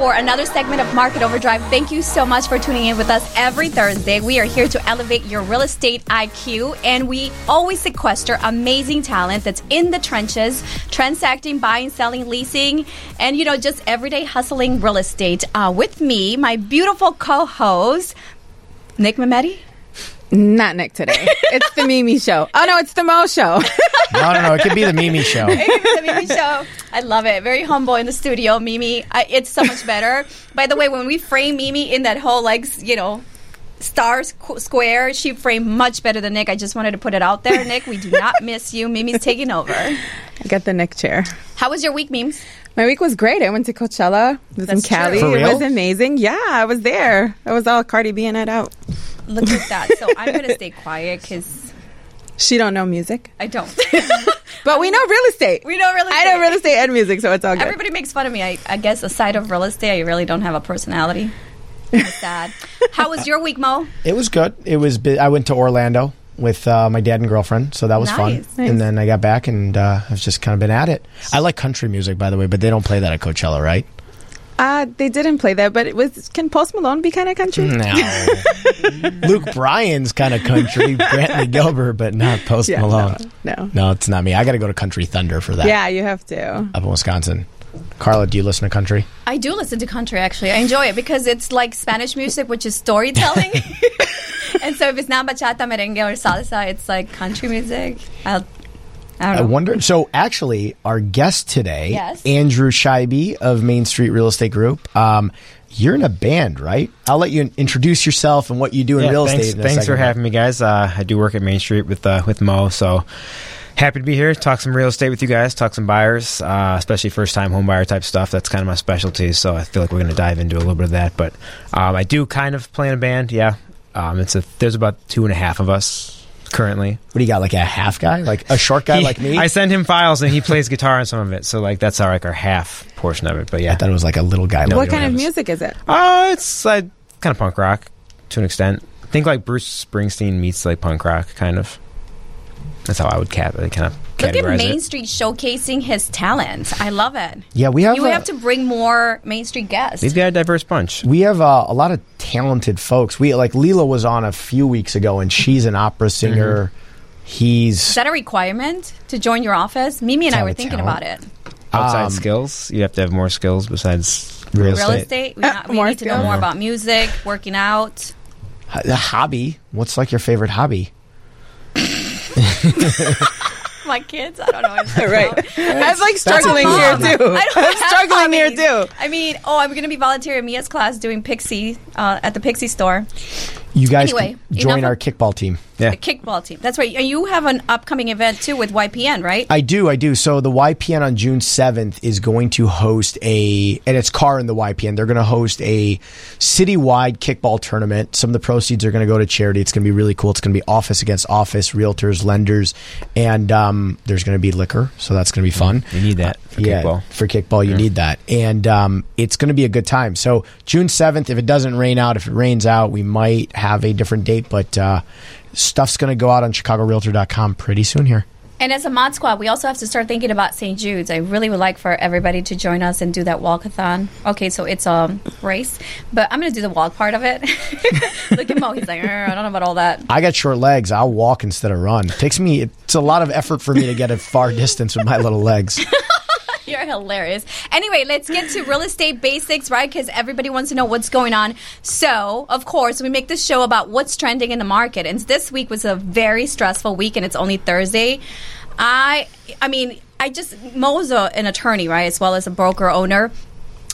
for another segment of Market Overdrive. Thank you so much for tuning in with us every Thursday. We are here to elevate your real estate IQ, and we always sequester amazing talent that's in the trenches, transacting, buying, selling, leasing, and you know, just everyday hustling real estate. Uh, with me, my beautiful co-host, Nick Mehmeti. Not Nick today. It's the Mimi show. Oh no, it's the Mo show. No, no, no. It could be the Mimi show. the Mimi show. I love it. Very humble in the studio, Mimi. I, it's so much better. By the way, when we frame Mimi in that whole like you know star square, she framed much better than Nick. I just wanted to put it out there, Nick. We do not miss you. Mimi's taking over. I got the Nick chair. How was your week, memes? My week was great. I went to Coachella. It was That's in Cali. true. For It was amazing. Yeah, I was there. I was all Cardi B and Night Out. Look at that. So I'm gonna stay quiet because She don't know music, I don't. but we know real estate. we know real estate. I know real estate and music, so it's all good. Everybody makes fun of me. I, I guess aside of real estate, I really don't have a personality. Sad. How was your week, Mo? It was good. It was. bu- I went to Orlando with uh, my dad and girlfriend, so that was fun. Nice. Nice. And then I got back and uh, I've just kind of been at it. I like country music, by the way, but they don't play that at Coachella, right? uh, they didn't play that, but it was. Can Post Malone be kind of country? No. Luke Bryan's kind of country, Brantley Gilbert, but not Post Yeah, Malone. no, no. No, it's not me. I got to go to Country Thunder for that. Yeah, you have to. Up in Wisconsin. Carla, do you listen to country? I do listen to country actually. I enjoy it because it's like Spanish music, which is storytelling. and so if it's not bachata, merengue, or salsa, it's like country music. I'll, I don't I wonder. So, actually, our guest today, Yes. Andrew Scheibe of Main Street Real Estate Group. Um, you're in a band, right? I'll let you introduce yourself and what you do in Yeah, real thanks, estate. in a thanks for having me, guys. Uh, I do work at Main Street with uh, with Mo, so happy to be here. Talk some real estate with you guys. Talk some buyers, uh, especially first time home buyer type stuff. That's kind of my specialty. So I feel like we're going to dive into a little bit of that. But um, I do kind of play in a band. Yeah, um, it's a there's about two and a half of us currently. What do you got? Like a half guy, like a short guy He- like me? I send him files and he plays guitar on some of it. So like that's our like our half portion of it. But yeah, I thought it was like a little guy. No, what kind of music is it? uh, it's like kind of punk rock to an extent. Think like Bruce Springsteen meets like punk rock, kind of. That's how I would cat kind of Look at categorize Main it. Street showcasing his talent. I love it. Yeah, we have. You uh, have to bring more Main Street guests. They've got a diverse bunch. We have uh, a lot of talented folks. We like Leela was on a few weeks ago, and she's an opera singer. Mm-hmm. He's Is that a requirement to join your office? Mimi and I were thinking talent. about it. Outside Um, skills, you have to have more skills besides real, Real estate. estate. We, not, we More need to know more about music, working out. a hobby. What's like your favorite hobby? My kids, I don't know. anything right. about. I'm like struggling here too. I don't I'm have struggling here too. I mean, oh, I'm going to be volunteering Mia's class doing Pixie uh, at the Pixie store, You guys Anyway, join our of- kickball team. Yeah. the kickball team. That's right. You have an upcoming event too with YPN, right? I do, I do. So the YPN on June seventh is going to host a, and it's Car in the YPN. They're going to host a citywide kickball tournament. Some of the proceeds are going to go to charity. It's going to be really cool. It's going to be office against office, realtors, lenders, and um, there's going to be liquor. So that's going to be fun. You need that for yeah, kickball. for kickball, you need that, and um, it's going to be a good time. So June seventh, if it doesn't rain out, if it rains out, we might have a different date, but uh, stuff's going to go out on ChicagoRealtor.com pretty soon here. And as a mod squad, we also have to start thinking about St. Jude's. I really would like for everybody to join us and do that walkathon. Okay, so it's a race, but I'm going to do the walk part of it. Look at Mo; he's like, "Er, I don't know about all that. I got short legs. I'll walk instead of run. It takes me. It's a lot of effort for me to get a far distance with my little legs. You're hilarious. Anyway, let's get to real estate basics, right? Because everybody wants to know what's going on. So, of course, we make this show about what's trending in the market. And this week was a very stressful week, and it's only Thursday. I, I mean, I just Mo's a, an attorney, right, as well as a broker owner.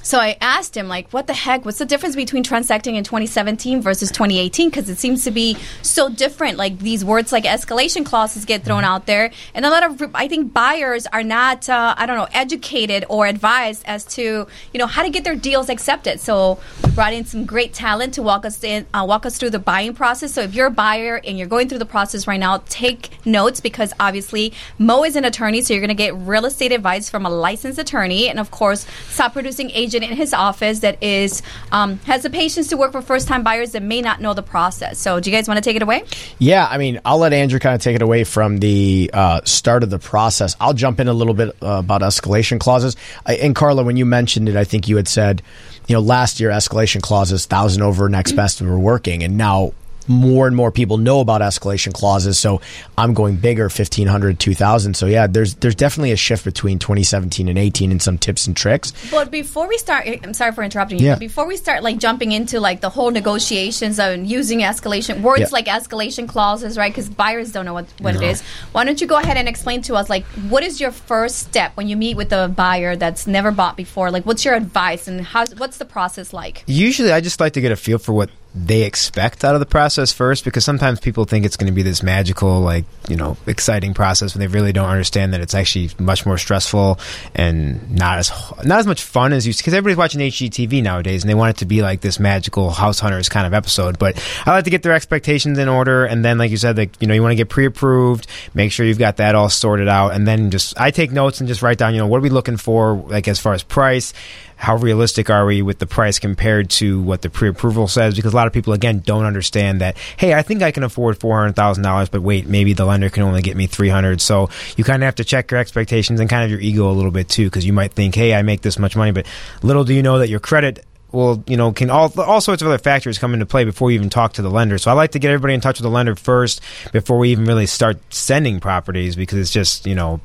So I asked him, like, what the heck? What's the difference between transacting in 2017 versus 2018? Because it seems to be so different. Like these words, like escalation clauses, get thrown out there, and a lot of I think buyers are not, uh, I don't know, educated or advised as to you know how to get their deals accepted. So we brought in some great talent to walk us in, uh, walk us through the buying process. So if you're a buyer and you're going through the process right now, take notes because obviously Mo is an attorney, so you're going to get real estate advice from a licensed attorney, and of course, top producing agent agent in his office that is um, has the patience to work for first time buyers that may not know the process. So, do you guys want to take it away? Yeah, I mean, I'll let Andrew kind of take it away from the uh, start of the process. I'll jump in a little bit uh, about escalation clauses. I, and Carla, when you mentioned it, I think you had said, you know, last year escalation clauses thousand over next best were working, and now more and more people know about escalation clauses. So I'm going bigger, 1500, 2000. So yeah, there's there's definitely a shift between 2017 and 18 and some tips and tricks. But before we start, eh, I'm sorry for interrupting you. Yeah. Before we start, like jumping into like the whole negotiations and using escalation words Yeah. like escalation clauses, right? Because buyers don't know what, what it is. Why don't you go ahead and explain to us, like, what is your first step when you meet with a buyer that's never bought before? Like, what's your advice and how? What's the process like? Usually, I just like to get a feel for what they expect out of the process first, because sometimes people think it's going to be this magical, like you know, exciting process when they really don't understand that it's actually much more stressful and not as not as much fun as you. Because everybody's watching HGTV nowadays, and they want it to be like this magical House Hunters kind of episode. But I like to get their expectations in order, and then, like you said, like you know, you want to get pre-approved, make sure you've got that all sorted out, and then just I take notes and just write down, you know, what are we looking for, like as far as price how realistic are we with the price compared to what the pre-approval says because a lot of people again don't understand that hey i think i can afford $400000 but wait maybe the lender can only get me 300 so you kind of have to check your expectations and kind of your ego a little bit too because you might think hey i make this much money but little do you know that your credit well, you know can all all sorts of other factors come into play before you even talk to the lender. So I like to get everybody in touch with the lender first before we even really start sending properties because it's just you know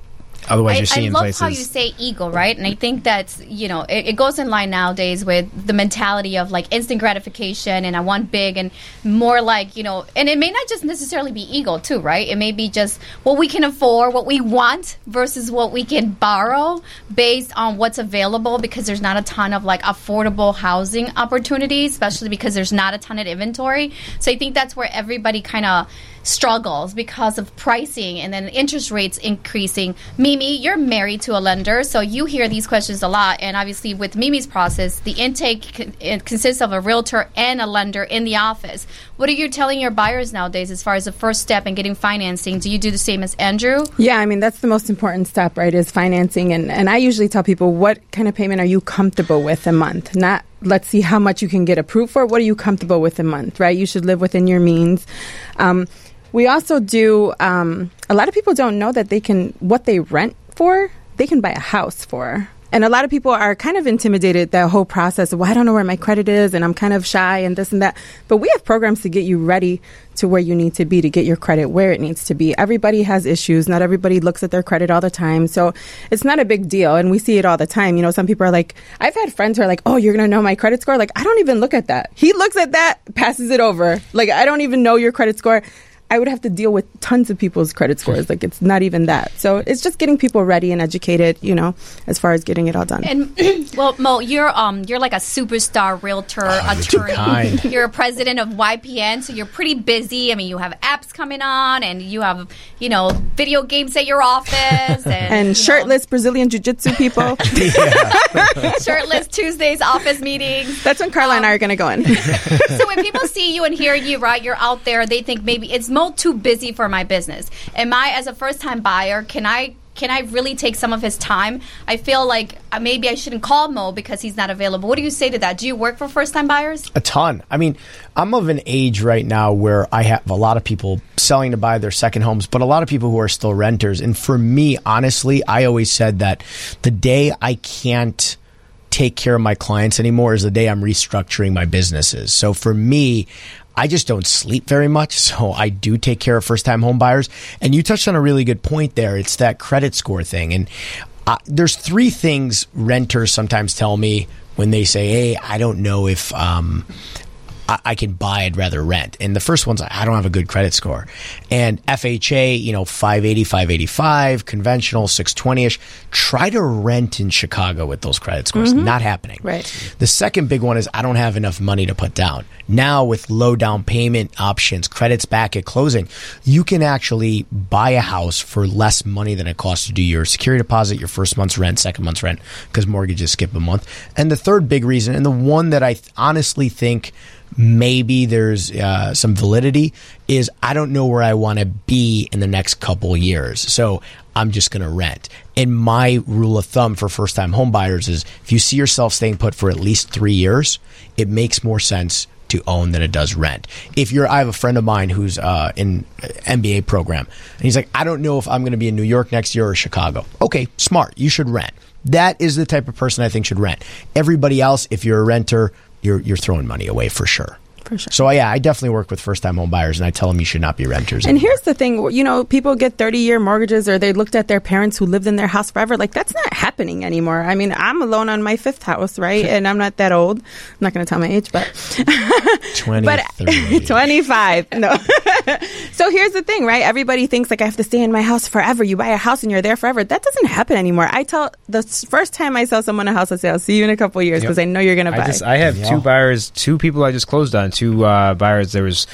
otherwise I, you're I seeing love places. how you say ego, right? And I think that's you know it, it goes in line nowadays with the mentality of like instant gratification and I want big and more like you know, and it may not just necessarily be ego too, right? It may be just what we can afford, what we want versus what we can borrow based on what's available because there's not a ton of like affordable housing opportunities, especially because there's not a ton of inventory. So I think that's where everybody kind of struggles because of pricing and then interest rates increasing. Mimi, you're married to a lender, so you hear these questions a lot. And obviously, with Mimi's process, the intake consists of a realtor and a lender in the office. What are you telling your buyers nowadays as far as the first step in getting financing? Do you do the same as Andrew? Yeah, I mean that's the most important step, right? Is financing, and and I usually tell people what kind of payment are you comfortable with a month, not let's see how much you can get approved for. What are you comfortable with a month, right? You should live within your means. Um, we also do. Um, a lot of people don't know that they can what they rent for. They can buy a house for. And a lot of people are kind of intimidated that whole process well, I don't know where my credit is and I'm kind of shy and this and that. But we have programs to get you ready to where you need to be to get your credit where it needs to be. Everybody has issues. Not everybody looks at their credit all the time. So it's not a big deal. And we see it all the time. You know, some people are like, I've had friends who are like, oh, you're to know my credit score? Like, I don't even look at that. He looks at that, passes it over. Like, I don't even know your credit score. I would have to deal with tons of people's credit scores. Like it's not even that. So it's just getting people ready and educated, you know, as far as getting it all done. And well, Mo, you're um you're like a superstar realtor too attorney. kind. You're a president of YPN, so you're pretty busy. I mean, you have apps coming on, and you have you know video games at your office, and, and you know, shirtless Brazilian jiu-jitsu people. shirtless Tuesdays office meetings. That's when Carla and I are going to go in. so when people see you and hear you, right, you're out there, they think maybe it's Mo too busy for my business. Am I, as a first time buyer, can I can I really take some of his time? I feel like uh, maybe I shouldn't call Mo because he's not available. What do you say to that? Do you work for first time buyers? A ton. I mean, I'm of an age right now where I have a lot of people selling to buy their second homes, but a lot of people who are still renters. And for me, honestly, I always said that the day I can't take care of my clients anymore is the day I'm restructuring my businesses. So for me, I just don't sleep very much, so I do take care of first time home buyers. And you touched on a really good point there. It's that credit score thing. And uh, there's three things renters sometimes tell me when they say, Hey, I don't know if, um, I, I can buy, I'd rather rent. And the first one's I don't have a good credit score. And FHA, you know, 580, 585, conventional, 620 ish. Try to rent in Chicago with those credit scores. Mm-hmm. Not happening. Right. The second big one is I don't have enough money to put down. Now, with low down payment options, credits back at closing, you can actually buy a house for less money than it costs to do your security deposit, your first month's rent, second month's rent, because mortgages skip a month. And the third big reason, and the one that I th- honestly think maybe there's uh, some validity, is I don't know where I want to be in the next couple years. So I'm just going to rent. And my rule of thumb for first time homebuyers is if you see yourself staying put for at least three years, it makes more sense to own than it does rent. If you're, I have a friend of mine who's uh, in MBA program, and he's like, I don't know if I'm going to be in New York next year or Chicago. Okay, smart. You should rent. That is the type of person I think should rent. Everybody else, if you're a renter, you're you're throwing money away for sure. For sure. So yeah, I definitely work with first time home buyers, and I tell them you should not be renters. And anymore. here's the thing, you know, people get 30 year mortgages or they looked at their parents who lived in their house forever. Like, that's not happening anymore. I mean, I'm alone on my fifth house, right? And I'm not that old. I'm not going to tell my age, but. but 25. No. so here's the thing, right? Everybody thinks like I have to stay in my house forever. You buy a house and you're there forever. That doesn't happen anymore. I tell the first time I sell someone a house, I say, I'll see you in a couple of years Yep. because I know you're going to buy. I just I have Yeah. two buyers, two people I just closed on, two uh, buyers. There was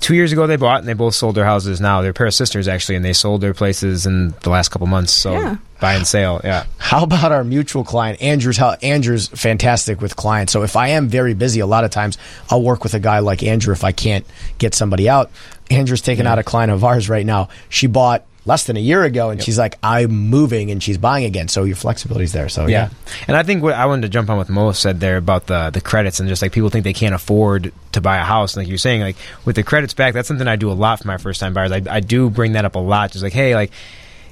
two years ago they bought and they both sold their houses. Now they're a pair of sisters actually, and they sold their places in the last couple months. So Yeah. buy and sale, yeah. How about our mutual client, Andrew's? How Andrew's fantastic with clients. So if I am very busy, a lot of times I'll work with a guy like Andrew if I can't get somebody out. Andrew's taking out a client of ours right now. She bought less than a year ago, and she's like, "I'm moving," and she's buying again. So your flexibility's there. So yeah. Yeah. And I think what I wanted to jump on what Mo said there about the the credits and just like people think they can't afford to buy a house. Like you're saying, like with the credits back, that's something I do a lot for my first time buyers. I, I do bring that up a lot. Just like, hey, like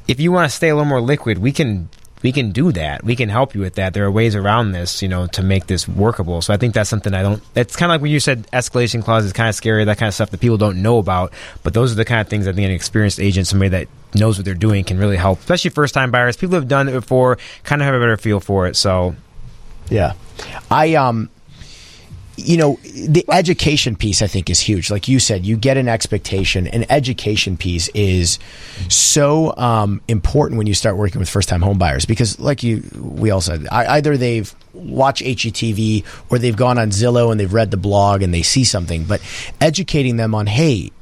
if you want to stay a little more liquid, we can we can do that. We can help you with that. There are ways around this, you know, to make this workable. So I think that's something I don't. It's kind of like when you said escalation clause is kind of scary, that kind of stuff that people don't know about. But those are the kind of things I think an experienced agent, somebody that knows what they're doing, can really help. Especially first time buyers, people have done it before, kind of have a better feel for it. So Yeah. I um you know, the education piece I think is huge. Like you said, you get an expectation. An education piece is so um, important when you start working with first time homebuyers because, like you, we all said, either they've watched HGTV or they've gone on Zillow and they've read the blog and they see something. But educating them on, hey,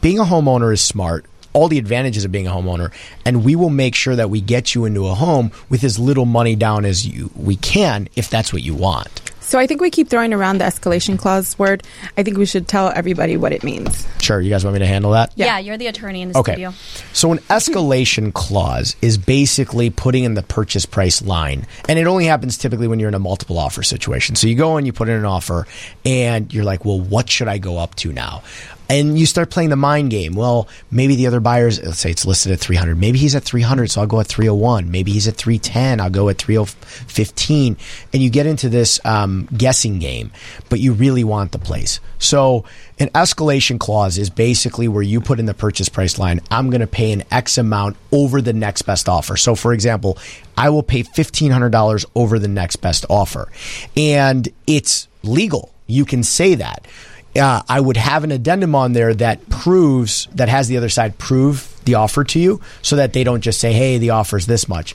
being a homeowner is smart. All the advantages of being a homeowner, and we will make sure that we get you into a home with as little money down as you we can, if that's what you want. So I think we keep throwing around the escalation clause word. I think we should tell everybody what it means. Sure, you guys want me to handle that? Yeah. Yeah. you're the attorney in the Okay. studio. So an escalation clause is basically putting in the purchase price line. And it only happens typically when you're in a multiple offer situation. So you go and you put in an offer and you're like, well, what should I go up to now? And you start playing the mind game. Well, maybe the other buyers, let's say it's listed at 300. Maybe he's at 300, so I'll go at 301. Maybe he's at 310, I'll go at 315. And you get into this um, guessing game, but you really want the place. So an escalation clause is basically where you put in the purchase price line, I'm going to pay an X amount over the next best offer. So for example, I will pay $1,500 over the next best offer. And it's legal. You can say that. Uh, I would have an addendum on there that proves, that has the other side prove the offer to you so that they don't just say, hey, the offer's this much.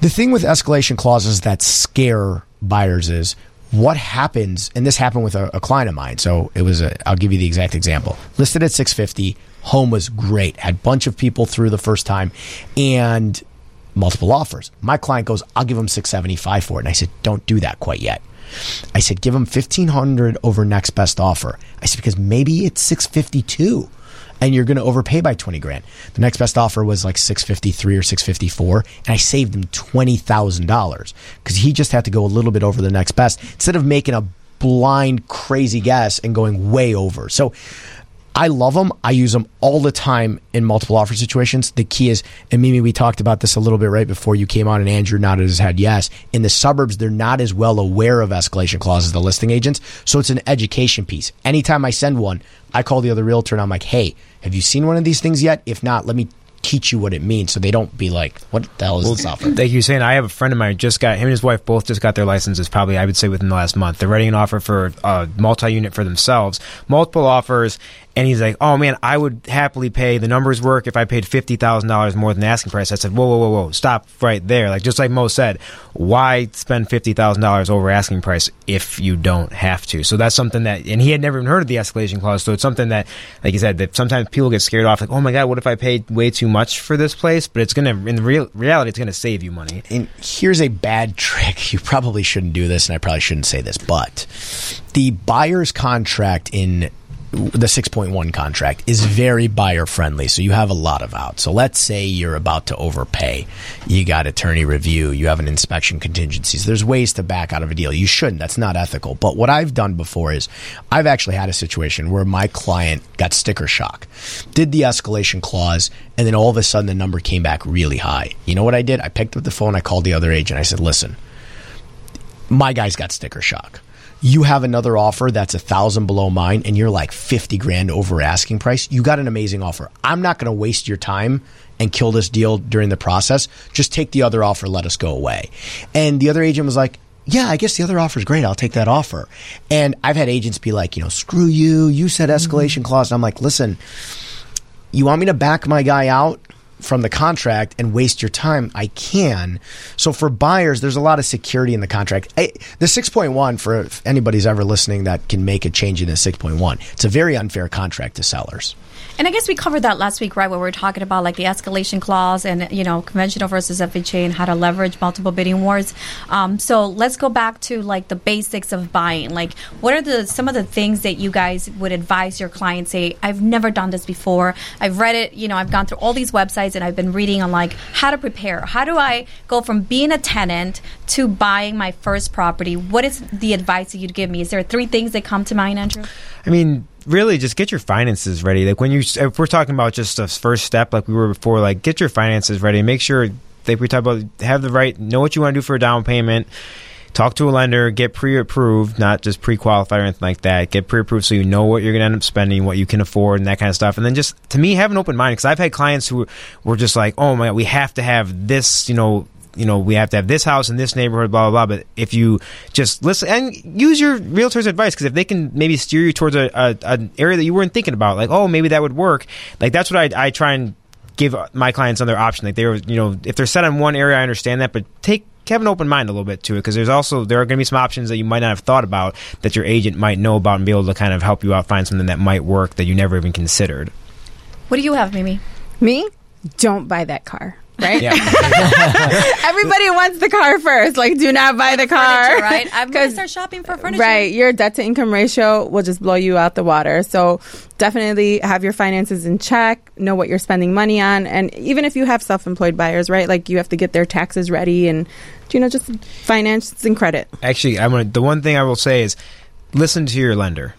The thing with escalation clauses that scare buyers is what happens, and this happened with a, a client of mine. So it was a, I'll give you the exact example. Listed at 650, home was great, had a bunch of people through the first time, and multiple offers. My client goes, I'll give him 675 for it. And I said, don't do that quite yet. I said, give him 1500 over next best offer. I said, because maybe it's 652 and you're going to overpay by 20 grand. The next best offer was like 653 or 654 and I saved him $20,000 cuz he just had to go a little bit over the next best instead of making a blind crazy guess and going way over. So I love them. I use them all the time in multiple offer situations. The key is, and Mimi, we talked about this a little bit right before you came on, and Andrew nodded his head yes. In the suburbs, they're not as well aware of escalation clauses, the listing agents. So it's an education piece. Anytime I send one, I call the other realtor and I'm like, hey, have you seen one of these things yet? If not, let me teach you what it means so they don't be like, what the hell is this offer? Like you saying, I have a friend of mine who just got him and his wife both just got their licenses. Probably, I would say within the last month. They're writing an offer for a multi-unit for themselves, multiple offers, and he's like, "Oh man, I would happily pay. The numbers work if I paid fifty thousand dollars more than asking price." I said, "Whoa, whoa, whoa, whoa! Stop right there! Like just like Mo said, why spend fifty thousand dollars over asking price if you don't have to?" So that's something that, and he had never even heard of the escalation clause. So it's something that, like you said, that sometimes people get scared off. Like, "Oh my god, what if I paid way too much for this place?" But it's gonna, in real reality, it's gonna save you money. and here's a bad trick. You probably shouldn't do this, and I probably shouldn't say this, but the buyer's contract in the 6.1 contract is very buyer friendly. So you have a lot of out. So let's say you're about to overpay. You got attorney review. You have an inspection contingencies. There's ways to back out of a deal. You shouldn't. That's not ethical. But what I've done before is I've actually had a situation where my client got sticker shock, did the escalation clause, and then all of a sudden the number came back really high. You know what I did? I picked up the phone. I called the other agent. I said, listen, my guy's got sticker shock you have another offer that's a thousand below mine and you're like 50 grand over asking price, you got an amazing offer. I'm not going to waste your time and kill this deal during the process. Just take the other offer, let us go away. And the other agent was like, yeah, I guess the other offer is great. I'll take that offer. And I've had agents be like, you know, screw you. You said escalation clause. And I'm like, listen, you want me to back my guy out? From the contract and waste your time, I can. So for buyers, there's a lot of security in the contract. I, the 6.1 for anybody's ever listening that can make a change in the 6.1, it's a very unfair contract to sellers. And I guess we covered that last week, right, where we are talking about like the escalation clause and you know conventional versus FHA and how to leverage multiple bidding wars. Um, so let's go back to like the basics of buying. Like, what are the some of the things that you guys would advise your clients? Say, I've never done this before. I've read it. You know, I've gone through all these websites and I've been reading on like how to prepare. How do I go from being a tenant to buying my first property? What is the advice that you'd give me? Is there three things that come to mind, Andrew? I mean, really just get your finances ready. Like when you, if we're talking about just a first step, like we were before, like get your finances ready. Make sure, like we talk about, have the right, know what you want to do for a down payment. Talk to a lender, get pre-approved, not just pre-qualified or anything like that. Get pre-approved so you know what you're going to end up spending, what you can afford, and that kind of stuff. And then just to me, have an open mind because I've had clients who were just like, "Oh my, God, we have to have this," you know, you know, we have to have this house in this neighborhood, blah, blah, blah. But if you just listen and use your realtor's advice, because if they can maybe steer you towards a, a, an area that you weren't thinking about, like, oh, maybe that would work, like that's what I, I try and give my clients another option. Like they were, you know, if they're set on one area, I understand that, but take have an open mind a little bit to it because there's also there are going to be some options that you might not have thought about that your agent might know about and be able to kind of help you out find something that might work that you never even considered. What do you have, Mimi? Me? Don't buy that car right? Yeah. Everybody wants the car first. Like, do not buy the car. Furniture, right? I'm going to start shopping for furniture. Right. Your debt to income ratio will just blow you out the water. So definitely have your finances in check, know what you're spending money on. And even if you have self employed buyers, right? Like, you have to get their taxes ready and, you know, just finance and credit. Actually, I'm gonna, the one thing I will say is listen to your lender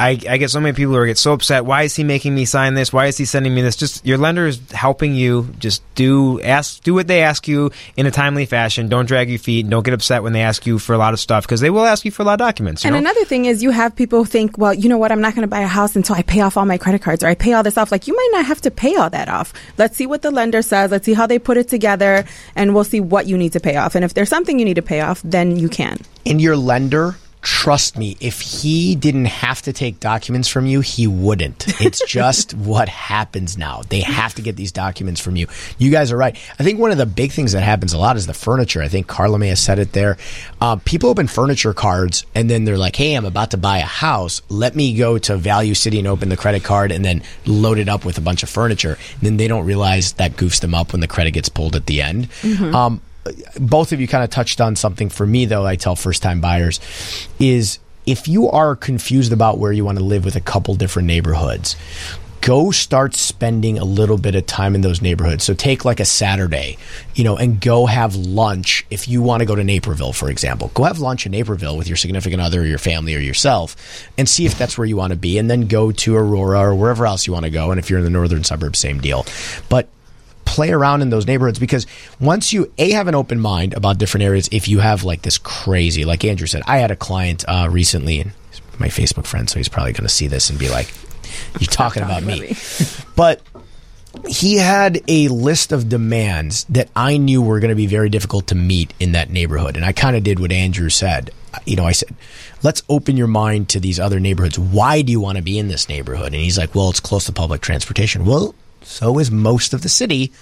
I, I get so many people who get so upset. Why is he making me sign this? Why is he sending me this? Just your lender is helping you. Just do ask do what they ask you in a timely fashion. Don't drag your feet. Don't get upset when they ask you for a lot of stuff because they will ask you for a lot of documents. and know? another thing is you have people think, well, you know what? I'm not going to buy a house until I pay off all my credit cards or I pay all this off. Like you might not have to pay all that off. Let's see what the lender says. Let's see how they put it together, and we'll see what you need to pay off. And if there's something you need to pay off, then you can. And your lender trust me, if he didn't have to take documents from you, he wouldn't. It's just what happens now. They have to get these documents from you. You guys are right. I think one of the big things that happens a lot is the furniture. I think Carla may have said it there. Uh, people open furniture cards and then they're like, hey, I'm about to buy a house. Let me go to Value City and open the credit card and then load it up with a bunch of furniture. And then they don't realize that goofs them up when the credit gets pulled at the end. Mm-hmm. Um, both of you kind of touched on something for me though i tell first time buyers is if you are confused about where you want to live with a couple different neighborhoods go start spending a little bit of time in those neighborhoods. So take like a saturday you know and go have lunch if you want to go to naperville for example. Go have lunch in naperville with your significant other or your family or yourself and see if that's where you want to be and then go to aurora or wherever else you want to go and if you're in the northern suburbs same deal. But play around in those neighborhoods because once you a have an open mind about different areas if you have like this crazy like andrew said i had a client uh, recently and my facebook friend so he's probably going to see this and be like you're talking about me. But he had a list of demands that i knew were going to be very difficult to meet in that neighborhood and i kind of did what andrew said. You know i said let's open your mind to these other neighborhoods. Why do you want to be in this neighborhood? And he's like well it's close to public transportation. Well so is most of the city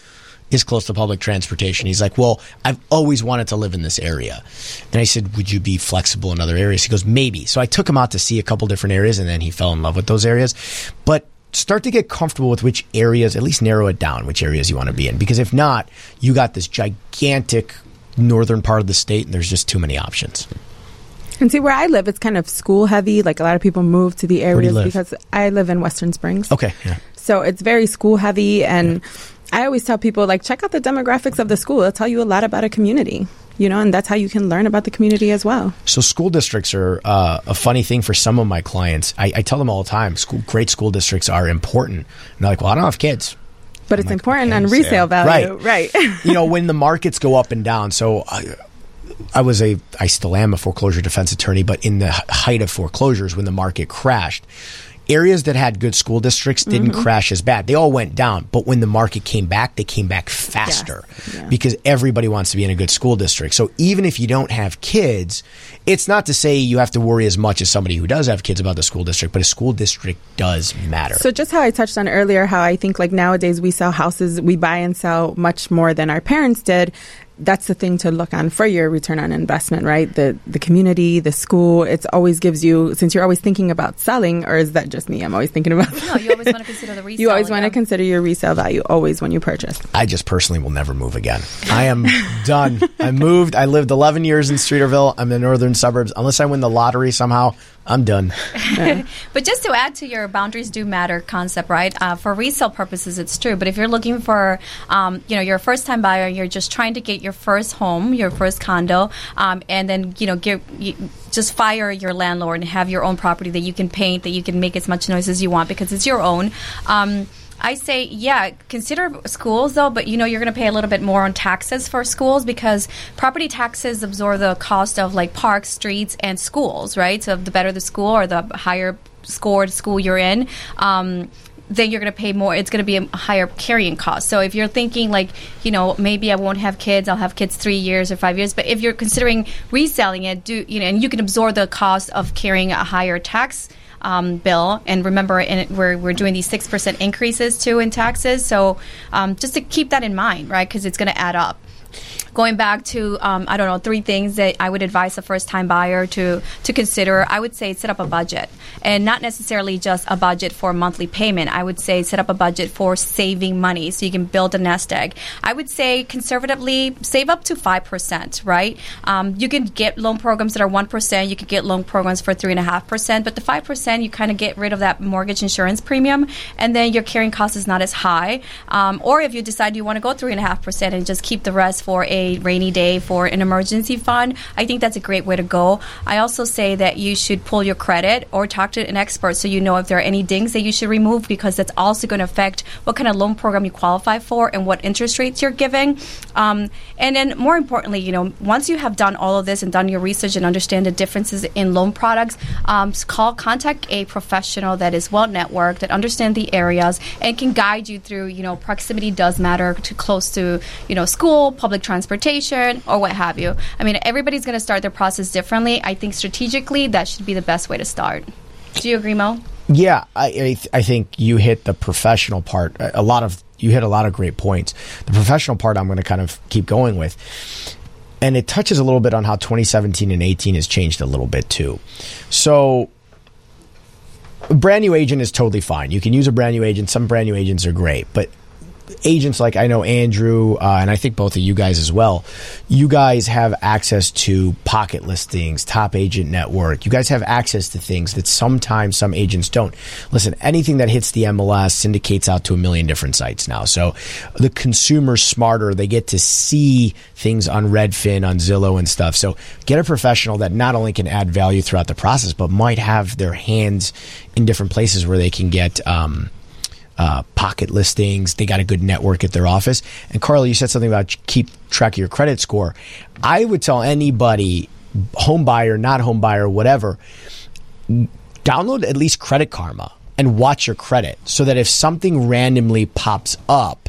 is close to public transportation. He's like, Well, I've always wanted to live in this area. And I said, Would you be flexible in other areas? He goes, Maybe. So I took him out to see a couple different areas and then he fell in love with those areas. But start to get comfortable with which areas, at least narrow it down, which areas you want to be in. Because if not, you got this gigantic northern part of the state and there's just too many options. And see, where I live, it's kind of school heavy. Like a lot of people move to the areas because I live in Western Springs. Okay. Yeah. So it's very school heavy. And I always tell people, like, check out the demographics of the school. It'll tell you a lot about a community, you know, and that's how you can learn about the community as well. So school districts are uh, a funny thing for some of my clients. I, I tell them all the time, school, great school districts are important. And they're like, well, I don't have kids. But it's like, important okay, on resale value. Right. Right. you know, when the markets go up and down. So I, I was a, I still am a foreclosure defense attorney, but in the height of foreclosures, when the market crashed, areas that had good school districts didn't Mm-hmm. crash as bad. They all went down, but when the market came back, they came back faster yeah. because everybody wants to be in a good school district. So even if you don't have kids, it's not to say you have to worry as much as somebody who does have kids about the school district, but a school district does matter. So just how I touched on earlier, how I think like nowadays we sell houses, we buy and sell much more than our parents did. That's the thing to look on for your return on investment, right? The the community, the school, it always gives you since you're always thinking about selling, or is that just me? I'm always thinking about No, you always want to consider the resale. you always want to consider your resale value always when you purchase. I just personally will never move again. I am done. I moved. I lived 11 years in Streeterville. I'm in the northern suburbs. Unless I win the lottery somehow, I'm done. But just to add to your boundaries do matter concept, right? Uh, for resale purposes, it's true. But if you're looking for, um, you know, you're a first time buyer, you're just trying to get your first home, your first condo, um, and then you know, give, you, just fire your landlord and have your own property that you can paint, that you can make as much noise as you want because it's your own. Um, I say, yeah, consider schools though, but you know, you're going to pay a little bit more on taxes for schools because property taxes absorb the cost of like parks, streets, and schools, right? So the better the school or the higher scored school you're in, um, then you're going to pay more. It's going to be a higher carrying cost. So if you're thinking like, you know, maybe I won't have kids, I'll have kids three years or five years. But if you're considering reselling it, do you know, and you can absorb the cost of carrying a higher tax um, bill. And remember, in we're, we're doing these 6% increases too in taxes. So um, just to keep that in mind, right? Because it's going to add up. Going back to, um, I don't know, three things that I would advise a first time buyer to, to consider, I would say set up a budget. And not necessarily just a budget for monthly payment. I would say set up a budget for saving money so you can build a nest egg. I would say conservatively save up to 5%, right? Um, you can get loan programs that are 1%, you could get loan programs for 3.5%, but the 5%, you kind of get rid of that mortgage insurance premium, and then your carrying cost is not as high. Um, or if you decide you want to go 3.5% and just keep the rest for a rainy day for an emergency fund, I think that's a great way to go. I also say that you should pull your credit or talk to an expert so you know if there are any dings that you should remove because that's also going to affect what kind of loan program you qualify for and what interest rates you're giving. Um, and then more importantly, you know, once you have done all of this and done your research and understand the differences in loan products, um, call contact a professional that is well networked that understands the areas and can guide you through. You know, proximity does matter to close to you know school, public transportation, or what have you. I mean, everybody's going to start their process differently. I think strategically that should be the best way to start. Do you agree, Mo? Yeah, I, I, th- I think you hit the professional part. A a lot of you hit a lot of great points. The professional part, I'm going to kind of keep going with, and it touches a little bit on how 2017 and 18 has changed a little bit too. So, a brand new agent is totally fine. You can use a brand new agent. Some brand new agents are great, but agents like I know Andrew uh, and I think both of you guys as well. You guys have access to pocket listings, top agent network. You guys have access to things that sometimes some agents don't. Listen, anything that hits the MLS syndicates out to a million different sites now. So the consumer's smarter. They get to see things on Redfin, on Zillow and stuff. So get a professional that not only can add value throughout the process, but might have their hands in different places where they can get um, uh, pocket listings. They got a good network at their office. And Carla, you said something about keep track of your credit score. I would tell anybody, home buyer, not home buyer, whatever, download at least Credit Karma and watch your credit so that if something randomly pops up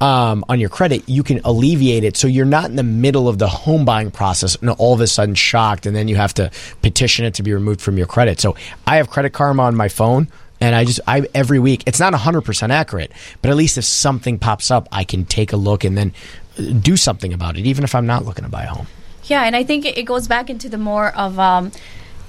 um, on your credit, you can alleviate it. So you're not in the middle of the home buying process and all of a sudden shocked, and then you have to petition it to be removed from your credit. So I have Credit Karma on my phone. And I just, I every week, it's not 100% accurate, but at least if something pops up, I can take a look and then uh, do something about it, even if I'm not looking to buy a home. Yeah, and I think it goes back into the more of um,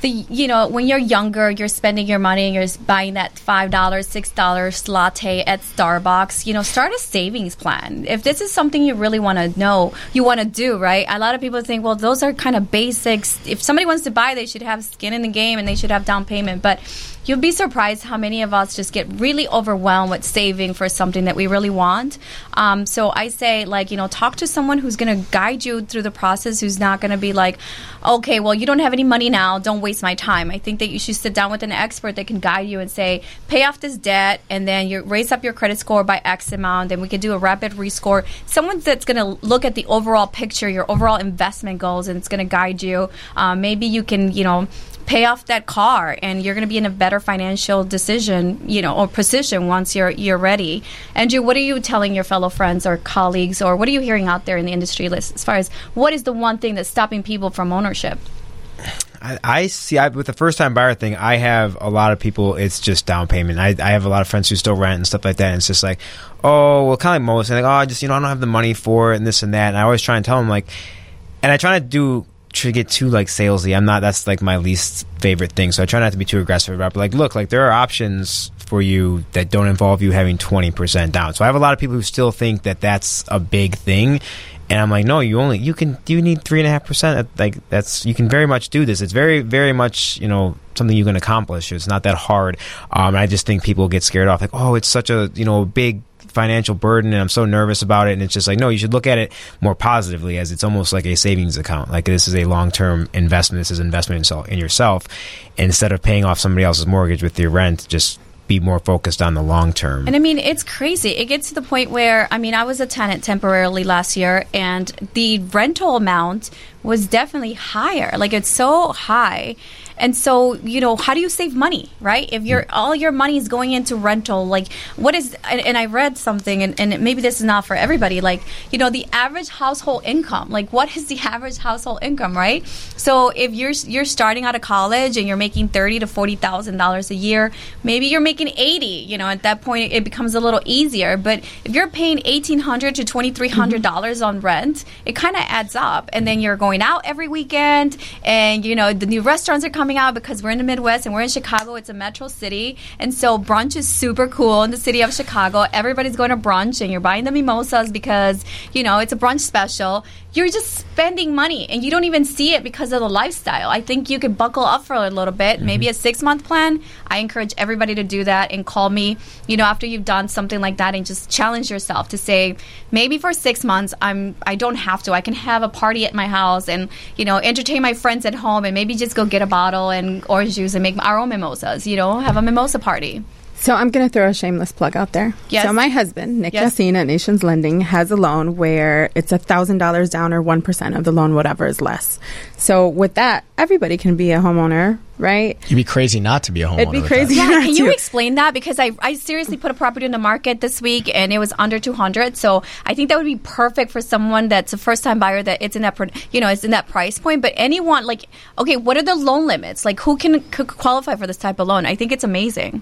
the you know when you're younger, you're spending your money and you're buying that five dollars, six dollars latte at Starbucks. You know, start a savings plan. If this is something you really want to know, you want to do, right? A lot of people think, well, those are kind of basics. If somebody wants to buy, they should have skin in the game and they should have down payment. But you'll be surprised how many of us just get really overwhelmed with saving for something that we really want. Um, so I say, like, you know, talk to someone who's going to guide you through the process, who's not going to be like, okay, well, you don't have any money now, don't waste my time. I think that you should sit down with an expert that can guide you and say, pay off this debt, and then you raise up your credit score by X amount, and we can do a rapid rescore. Someone that's going to look at the overall picture, your overall investment goals, and it's going to guide you. Um, maybe you can, you know, pay off that car and you're going to be in a better financial decision you know or position once you're you're ready andrew what are you telling your fellow friends or colleagues or what are you hearing out there in the industry as far as what is the one thing that's stopping people from ownership I, I see. I, with the first time buyer thing, I have a lot of people. It's just down payment. I, I have a lot of friends who still rent and stuff like that. And it's just like, oh, well, kind of like most. And like, oh, I just you know, I don't have the money for it and this and that. And I always try and tell them like, and I try to do to get too like salesy. I'm not. That's like my least favorite thing. So I try not to be too aggressive about. It. But like, look, like there are options for you that don't involve you having 20% down. So I have a lot of people who still think that that's a big thing. And I'm like, no, you only you can you need three and a half percent. Like that's you can very much do this. It's very very much you know something you can accomplish. It's not that hard. Um, I just think people get scared off like, oh, it's such a you know big financial burden and I'm so nervous about it. And it's just like, no, you should look at it more positively as it's almost like a savings account. Like this is a long term investment. This is investment in yourself. instead of paying off somebody else's mortgage with your rent, just be more focused on the long term. And I mean, it's crazy. It gets to the point where, I mean, I was a tenant temporarily last year, and the rental amount was definitely higher. Like, it's so high. And so, you know, how do you save money, right? If you're mm. all your money is going into rental, like what is? And, and I read something, and, and maybe this is not for everybody. Like, you know, the average household income. Like, what is the average household income, right? So if you're you're starting out of college and you're making thirty to forty thousand dollars a year, maybe you're making eighty. You know, at that point it becomes a little easier. But if you're paying eighteen hundred to twenty three hundred mm-hmm. dollars on rent, it kind of adds up. And then you're going out every weekend, and you know the new restaurants are coming out because we're in the Midwest and we're in Chicago. It's a metro city, and so brunch is super cool in the city of Chicago. Everybody's going to brunch, and you're buying the mimosas because you know it's a brunch special. You're just spending money, and you don't even see it because of the lifestyle. I think you could buckle up for a little bit, mm-hmm. maybe a six month plan. I encourage everybody to do that and call me, you know, after you've done something like that, and just challenge yourself to say, maybe for six months, I'm I don't have to. I can have a party at my house and you know entertain my friends at home, and maybe just go get a bottle and orange juice and make our own mimosas. You know, have a mimosa party. So I'm going to throw a shameless plug out there. Yes. So my husband, Nick Yes. Jacine at Nations Lending, has a loan where it's thousand dollars down or one percent of the loan, whatever is less. So with that, everybody can be a homeowner, right? You'd be crazy not to be a homeowner. It'd be crazy. Yeah, not can you to. explain that? Because I, I seriously put a property in the market this week and it was under 200. So I think that would be perfect for someone that's a first time buyer that it's in that, you know, it's in that price point. But anyone, like, okay, what are the loan limits? Like, who can c- qualify for this type of loan? I think it's amazing.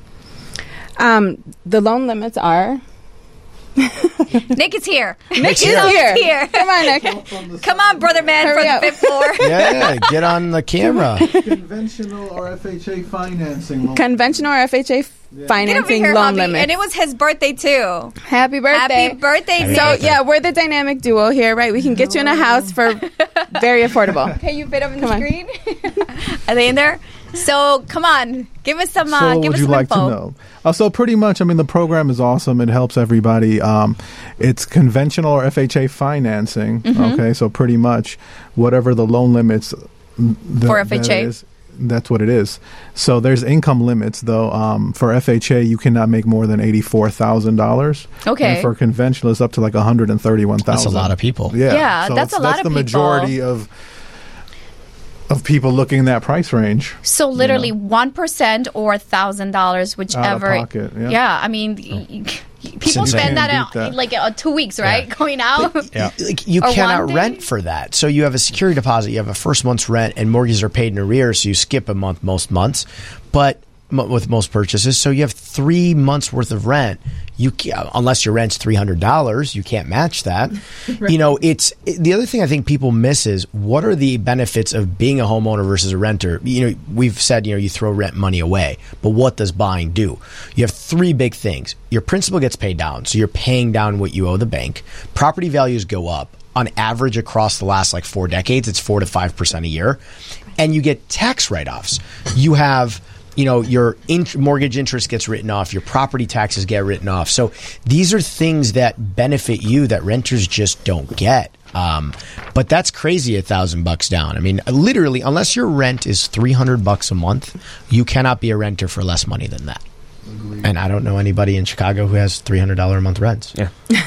Um, the loan limits are. Nick is here. Nick is here. here. Come on, Nick. Come on, brother man, Hurry from up. the fifth floor. Yeah, get on the camera. Conventional or FHA financing loan. Conventional or FHA Get over financing here, loan hubby. limits. And it was his birthday too. Happy birthday. Happy birthday, Happy Nick. So birthday. yeah, we're the dynamic duo here, right? We can get you in a house for very affordable. Can you fit them in the Come on. screen? Are they in there? So come on, give us some. Uh, so give would us you some like info. to know? Uh, so pretty much, I mean, the program is awesome. It helps everybody. Um, it's conventional or FHA financing. Mm-hmm. Okay, so pretty much whatever the loan limits mm, For FHA? is, that's what it is. So there's income limits though. Um, for FHA, you cannot make more than eighty four thousand dollars. Okay. And for conventional, it's up to like one hundred and thirty one thousand. That's a lot of people. Yeah, Yeah, so that's a lot that's of the people. majority of of people looking in that price range. So literally one or thousand dollars, whichever. pocket, yeah. I mean, y- y- people insane. spend that, Can't out that. like uh, two weeks, right? Going out. Yeah. Like you cannot rent for that. So you have a security deposit, you have a first month's rent, and mortgages are paid in arrears, so you skip a month most months. But m- with most purchases, so you have three months worth of rent. You unless your rent's three hundred dollars, you can't match that. You know, it's it- the other thing I think people miss is what are the benefits of being a homeowner versus a renter. You know, we've said you know you throw rent money away, but what does buying do? You have three big things. Your principal gets paid down, so you're paying down what you owe the bank. Property values go up on average across the last like four decades. It's four to five percent a year, and you get tax write offs. You have you know your in- mortgage interest gets written off your property taxes get written off. So these are things that benefit you that renters just don't get. Um, but that's crazy a thousand bucks down. I mean literally unless your rent is 300 bucks a month you cannot be a renter for less money than that and i don't know anybody in chicago who has $300 a month rents Yeah.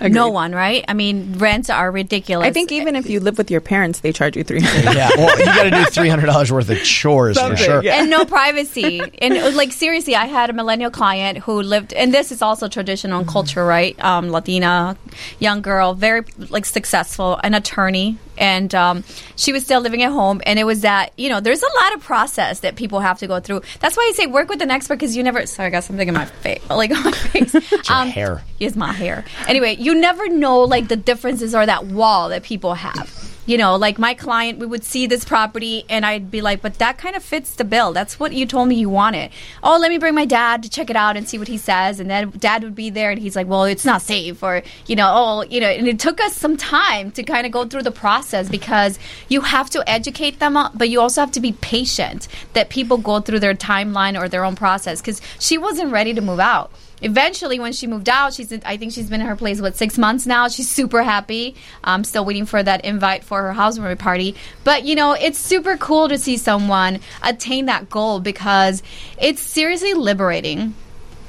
No one, right? I mean, rents are ridiculous. I think even if you live with your parents, they charge you three hundred. yeah well you got to do $300 worth of chores for sure yeah. and no privacy. And like seriously, I had a millennial client who lived, and this is also traditional culture, right? Um, Latina, young girl, very like successful, an attorney, and um, she was still living at home. And it was that you know, there's a lot of process that people have to go through. That's why I say work with an expert because you never. Sorry, I got something in my face, like on my face. your um, hair. Is my hair. Anyway, you never know like the differences or that wall that people have. You know, like my client, we would see this property and I'd be like, but that kind of fits the bill. That's what you told me you wanted. Oh, let me bring my dad to check it out and see what he says. And then dad would be there and he's like, well, it's not safe. Or, you know, oh, you know, and it took us some time to kind of go through the process because you have to educate them, uh, but you also have to be patient that people go through their timeline or their own process because she wasn't ready to move out eventually when she moved out she's i think she's been in her place what six months now? She's super happy. I'm still waiting for that invite for her housewarming party. But you know it's super cool to see someone attain that goal because it's seriously liberating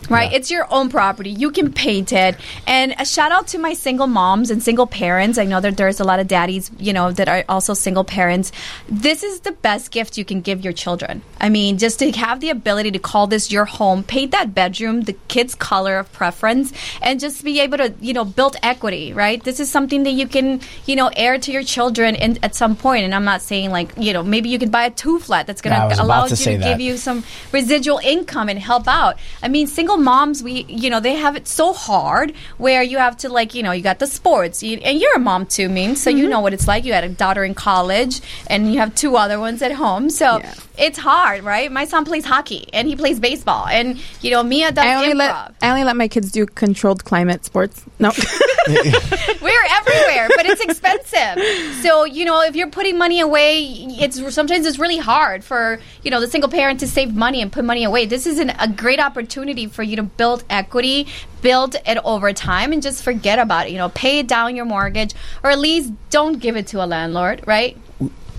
Right, it's your own property. You can paint it. And a shout out to my single moms and single parents. I know that there's a lot of daddies, you know, that are also single parents. This is the best gift you can give your children. I mean, just to have the ability to call this your home, paint that bedroom the kid's color of preference, and just be able to, you know, build equity. Right, this is something that you can, you know, heir to your children in, at some point. And I'm not saying like, you know, maybe you could buy a two flat that's going Yeah, to allow you to that. give you some residual income and help out. I mean, single moms, we you know they have it so hard where you have to like you know you got the sports you, and you're a mom too, Ming, so you mm-hmm. know what it's like. You had a daughter in college and you have two other ones at home, so Yeah. It's hard, right? My son plays hockey and he plays baseball, and you know Mia does I only improv. let I only let my kids do controlled climate sports. No, We're everywhere, but it's expensive. So you know, if you're putting money away, it's sometimes it's really hard for you know the single parent to save money and put money away. This is an, a great opportunity for you to build equity, build it over time, and just forget about it. You know, pay down your mortgage, or at least don't give it to a landlord, right?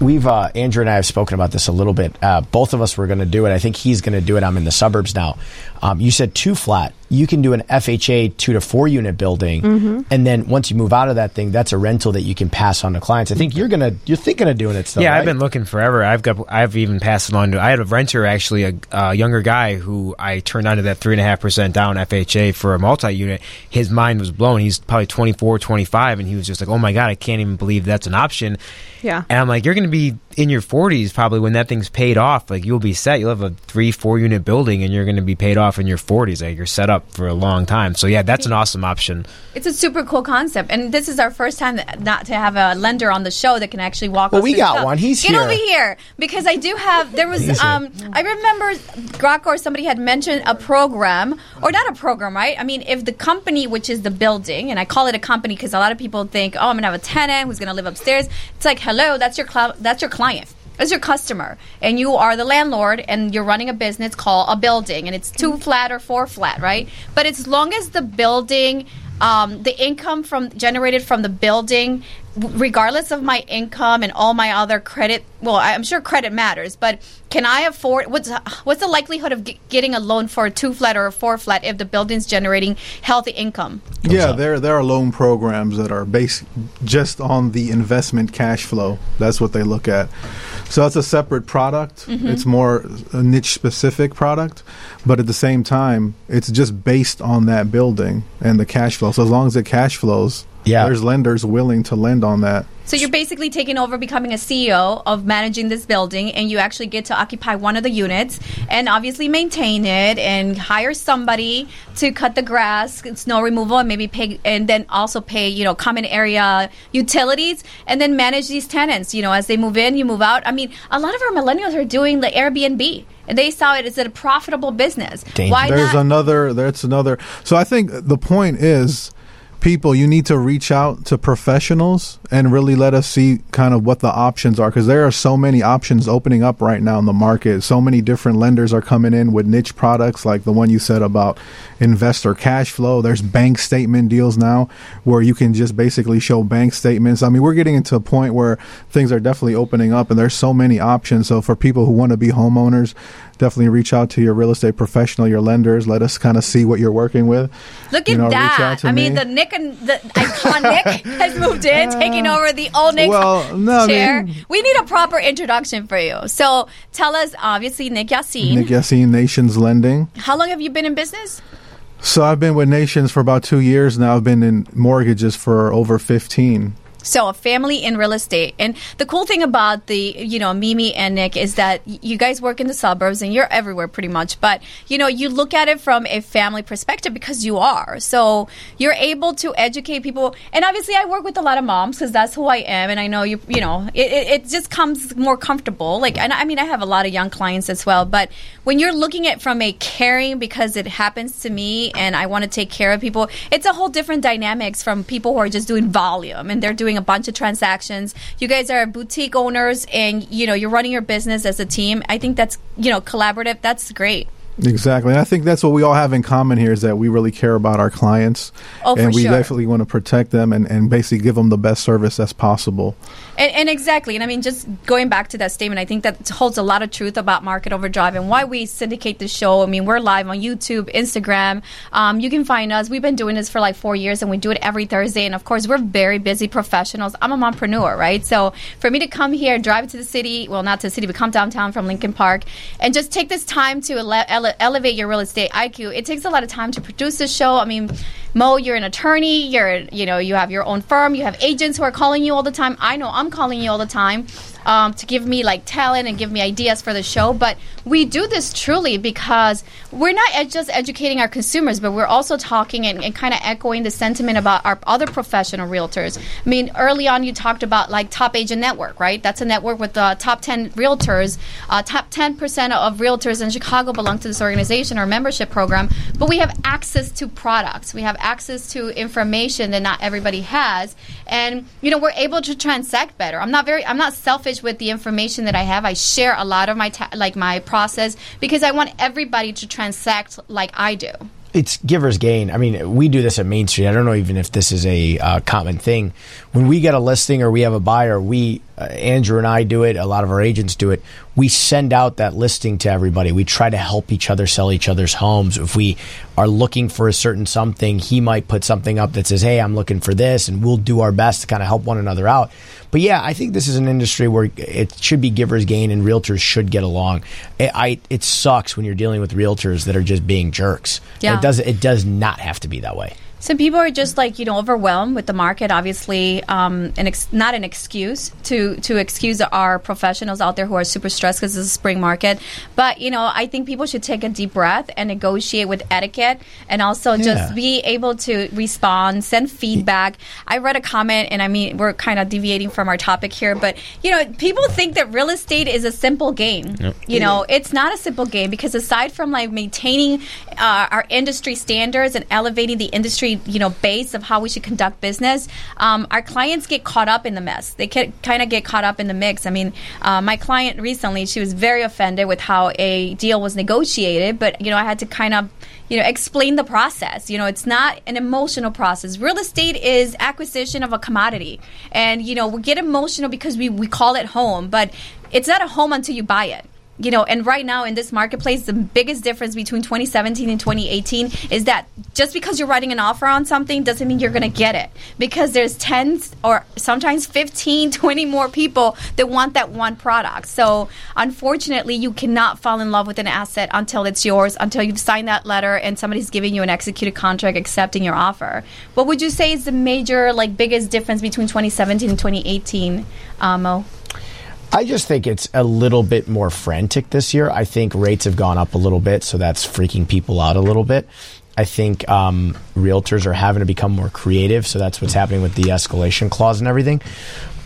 We've uh, Andrew and I have spoken about this a little bit. Uh, both of us were going to do it. I think he's going to do it. I'm in the suburbs now. Um, you said two flat. You can do an FHA two to four unit building, Mm-hmm. and then once you move out of that thing, that's a rental that you can pass on to clients. I think you're gonna you're thinking of doing it still. yeah, right? I've been looking forever. I've got, I've even passed it on to. I had a renter actually, a, a younger guy who I turned on to that three and a half percent down FHA for a multi-unit. His mind was blown. He's probably 24, 25, and he was just like, "Oh my god, I can't even believe that's an option." Yeah. And I'm like, "You're going to be in your 40s probably when that thing's paid off. Like you'll be set. You'll have a three, four unit building, and you're going to be paid off in your 40s. Like you're set up for a long time. So yeah, that's an awesome option. It's a super cool concept, and this is our first time that, not to have a lender on the show that can actually walk. Well, us we got stuff. one. He's Get here. over here because I do have. There was. Um, I remember Grok or somebody had mentioned a program, or not a program, right? I mean, if the company, which is the building, and I call it a company because a lot of people think, oh, I'm gonna have a tenant who's gonna live upstairs. It's like, hello, that's your cl- that's your client. That's your customer, and you are the landlord, and you're running a business called a building, and it's two flat or four flat, right? But as long as the building, um, the income from generated from the building, regardless of my income and all my other credit, well, I- I'm sure credit matters, but can I afford? What's what's the likelihood of g- getting a loan for a two flat or a four flat if the building's generating healthy income? Yeah, there there are loan programs that are based just on the investment cash flow. That's what they look at. So that's a separate product. Mm-hmm. It's more a niche specific product, but at the same time, it's just based on that building and the cash flow. So as long as it cash flows, Yeah. there's lenders willing to lend on that. So you're basically taking over, becoming a CEO of managing this building, and you actually get to occupy one of the units and obviously maintain it and hire somebody to cut the grass, snow removal, and maybe pay, and then also pay, you know, common area utilities, and then manage these tenants. You know, as they move in, you move out. I mean, a lot of our millennials are doing the Airbnb, and they saw it as a profitable business. Dangerous. Why there's not? another that's another so i think the point is people you need to reach out to professionals and really let us see kind of what the options are because there are so many options opening up right now in the market. So many different lenders are coming in with niche products like the one you said about investor cash flow. There's bank statement deals now where you can just basically show bank statements. I mean we're getting into a point where things are definitely opening up and there's so many options. So for people who want to be homeowners definitely reach out to your real estate professional your lenders let us kind of see what you're working with Look you at know, that! I mean, me. the Nick and the iconic has moved in, taking over the old Nick well, no, I chair. mean- we need a proper introduction for you. So tell us, obviously, Nick Yassin. Nick Yassine, Nations Lending. how long have you been in business? So I've been with Nations for about two years now. I've been in mortgages for over 15. So a family in real estate, and the cool thing about the you know Mimi and Nick is that you guys work in the suburbs and you're everywhere pretty much. But you know you look at it from a family perspective because you are. So you're able to educate people, and obviously I work with a lot of moms because that's who I am, and I know you you know it, it, it just comes more comfortable. Like and I mean I have a lot of young clients as well, but when you're looking at from a caring because it happens to me and I want to take care of people, it's a whole different dynamics from people who are just doing volume and they're doing a bunch of transactions. You guys are boutique owners and you know you're running your business as a team. I think that's you know collaborative. That's great. Exactly. And I think that's what we all have in common here is that we really care about our clients. Oh, and we sure. definitely want to protect them and, and basically give them the best service as possible. And, and exactly, and I mean, just going back to that statement, I think that holds a lot of truth about Market Overdrive and why we syndicate the show. I mean, we're live on YouTube, Instagram. Um, you can find us. We've been doing this for like four years, and we do it every Thursday. And of course, we're very busy professionals. I'm a mompreneur, right? So for me to come here, drive to the city, well, not to the city, but come downtown from Lincoln Park, and just take this time to ele- ele- elevate your real estate IQ. It takes a lot of time to produce this show. I mean, Mo, you're an attorney. You're, you know, you have your own firm. You have agents who are calling you all the time. I know I'm calling you all the time um, to give me like talent and give me ideas for the show. But we do this truly because we're not ed- just educating our consumers, but we're also talking and, and kind of echoing the sentiment about our other professional realtors. I mean, early on you talked about like Top Agent Network, right? That's a network with the top 10 realtors. Uh, top 10% of realtors in Chicago belong to this organization or membership program. But we have access to products. We have access to information that not everybody has. And, you know, we're able to transact better. I'm not very, I'm not selfish with the information that I have. I share a lot of my, ta- like my process because I want everybody to transact like I do. it's giver's gain. I mean, we do this at Main Street. I don't know even if this is a uh, common thing. When we get a listing or we have a buyer, we uh, Andrew and I do it. A lot of our agents do it. We send out that listing to everybody. We try to help each other sell each other's homes. If we are looking for a certain something, he might put something up that says, "Hey, I'm looking for this," and we'll do our best to kind of help one another out. But yeah, I think this is an industry where it should be giver's gain, and realtors should get along. I, I it sucks when you're dealing with realtors that are just being jerks. Yeah. It does it does not have to be that way. Some people are just like you know overwhelmed with the market. Obviously, um, an ex- not an excuse to to excuse our professionals out there who are super stressed because it's a spring market. But you know, I think people should take a deep breath and negotiate with etiquette, and also Yeah. just be able to respond, send feedback. I read a comment, and I mean we're kind of deviating from our topic here, but you know, people think that real estate is a simple game. You know, it's not a simple game because aside from like maintaining uh, our industry standards and elevating the industry, you know, base of how we should conduct business, um, our clients get caught up in the mess. They kind of get caught up in the mix. I mean, uh, my client recently, she was very offended with how a deal was negotiated, but you know, I had to kind of you know explain the process you know it's not an emotional process real estate is acquisition of a commodity and you know we get emotional because we, we call it home but it's not a home until you buy it you know, and right now in this marketplace, the biggest difference between 2017 and 2018 is that just because you're writing an offer on something doesn't mean you're going to get it because there's 10 or sometimes 15, 20 more people that want that one product. So unfortunately, you cannot fall in love with an asset until it's yours, until you've signed that letter and somebody's giving you an executed contract accepting your offer. What would you say is the major, like, biggest difference between 2017 and 2018, uh, Mo? I just think it's a little bit more frantic this year. I think rates have gone up a little bit, so that's freaking people out a little bit. I think um, realtors are having to become more creative, so that's what's happening with the escalation clause and everything.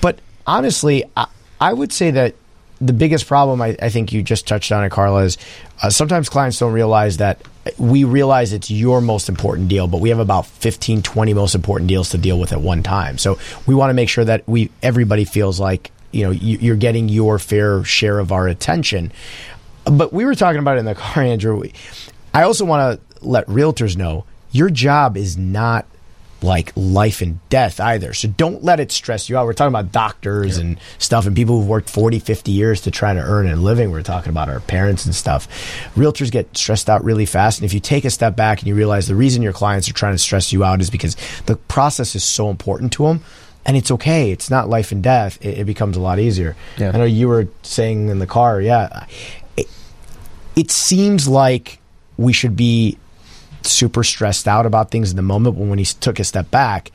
But honestly, I, I would say that the biggest problem I, I, think you just touched on it, Carla, is uh, sometimes clients don't realize that we realize it's your most important deal, but we have about 15, 20 most important deals to deal with at one time. So we want to make sure that we everybody feels like you know you're getting your fair share of our attention. But we were talking about it in the car, Andrew. I also want to let realtors know your job is not like life and death either. So don't let it stress you out. We're talking about doctors yeah. and stuff and people who've worked 40, 50 years to try to earn a living. We're talking about our parents and stuff. Realtors get stressed out really fast. And if you take a step back and you realize the reason your clients are trying to stress you out is because the process is so important to them and it's okay. It's not life and death. It, it becomes a lot easier. Yeah. I know you were saying in the car, yeah. It, it seems like we should be super stressed out about things in the moment, but when he took a step back,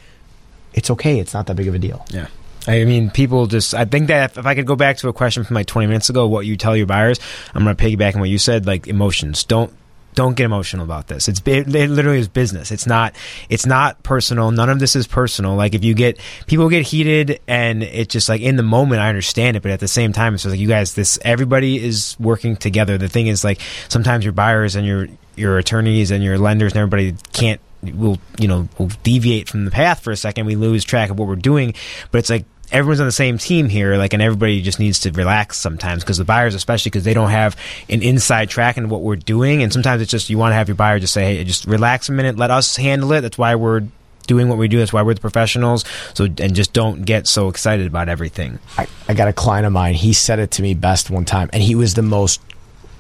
it's okay. It's not that big of a deal. Yeah. I mean, people just. I think that if I could go back to a question from like 20 minutes ago, what you tell your buyers, I'm going to piggyback on what you said. Like emotions, don't don't get emotional about this. It's it, it, literally is business. It's not it's not personal. None of this is personal. Like if you get people get heated and it's just like in the moment I understand it, but at the same time it's like you guys this everybody is working together. The thing is like sometimes your buyers and your your attorneys and your lenders and everybody can't will you know will deviate from the path for a second. We lose track of what we're doing, but it's like everyone's on the same team here, like, and everybody just needs to relax sometimes because the buyers, especially because they don't have an inside track in what we're doing, and sometimes it's just you want to have your buyer just say, "Hey, just relax a minute, let us handle it." That's why we're doing what we do. That's why we're the professionals. So, and just don't get so excited about everything. I, I got a client of mine. He said it to me best one time, and he was the most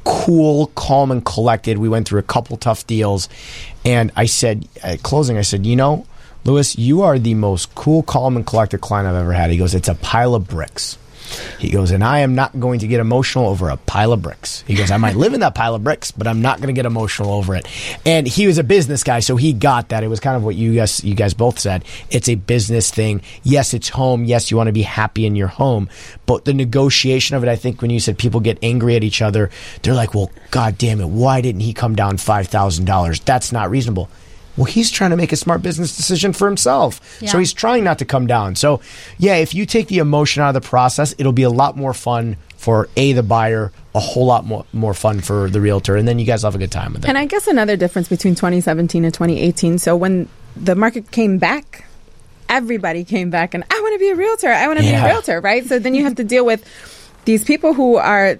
cool, calm, and collected. We went through a couple tough deals, and I said at closing, I said, you know Lewis, you are the most cool, calm, and collected client I've ever had. He goes, It's a pile of bricks. He goes, and I am not going to get emotional over a pile of bricks. He goes, I might live in that pile of bricks, but I'm not going to get emotional over it. And he was a business guy, so he got that. It was kind of what you guys, you guys both said. It's a business thing. Yes, it's home. Yes, you want to be happy in your home, but the negotiation of it, I think when you said people get angry at each other, they're like, well, God damn it, why didn't he come down $5,000? That's not reasonable. Well, he's trying to make a smart business decision for himself. Yeah. So he's trying not to come down. So, yeah, if you take the emotion out of the process, it'll be a lot more fun for A, the buyer, a whole lot more, more fun for the realtor. And then you guys have a good time with it. And I guess another difference between 2017 and 2018. So when the market came back, everybody came back and I want to be a realtor. I want to yeah. be a realtor, right? So then you have to deal with these people who are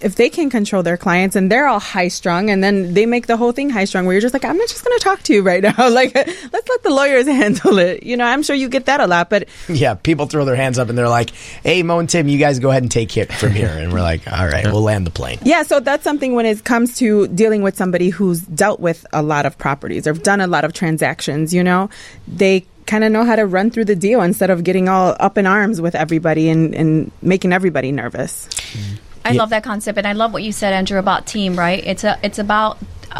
if they can control their clients and they're all high strung and then they make the whole thing high strung where you're just like i'm not just going to talk to you right now. Like let's let the lawyers handle it. You know i'm sure you get that a lot but yeah people throw their hands up and they're like hey mo and tim you guys go ahead and take it from here. And we're like all right we'll land the plane. Yeah so that's something when it comes to dealing with somebody who's dealt with a lot of properties or done a lot of transactions you know they kind of know how to run through the deal instead of getting all up in arms with everybody and, and making everybody nervous. Mm-hmm. I yeah. love that concept, and I love what you said, Andrew, about team. Right? It's a it's about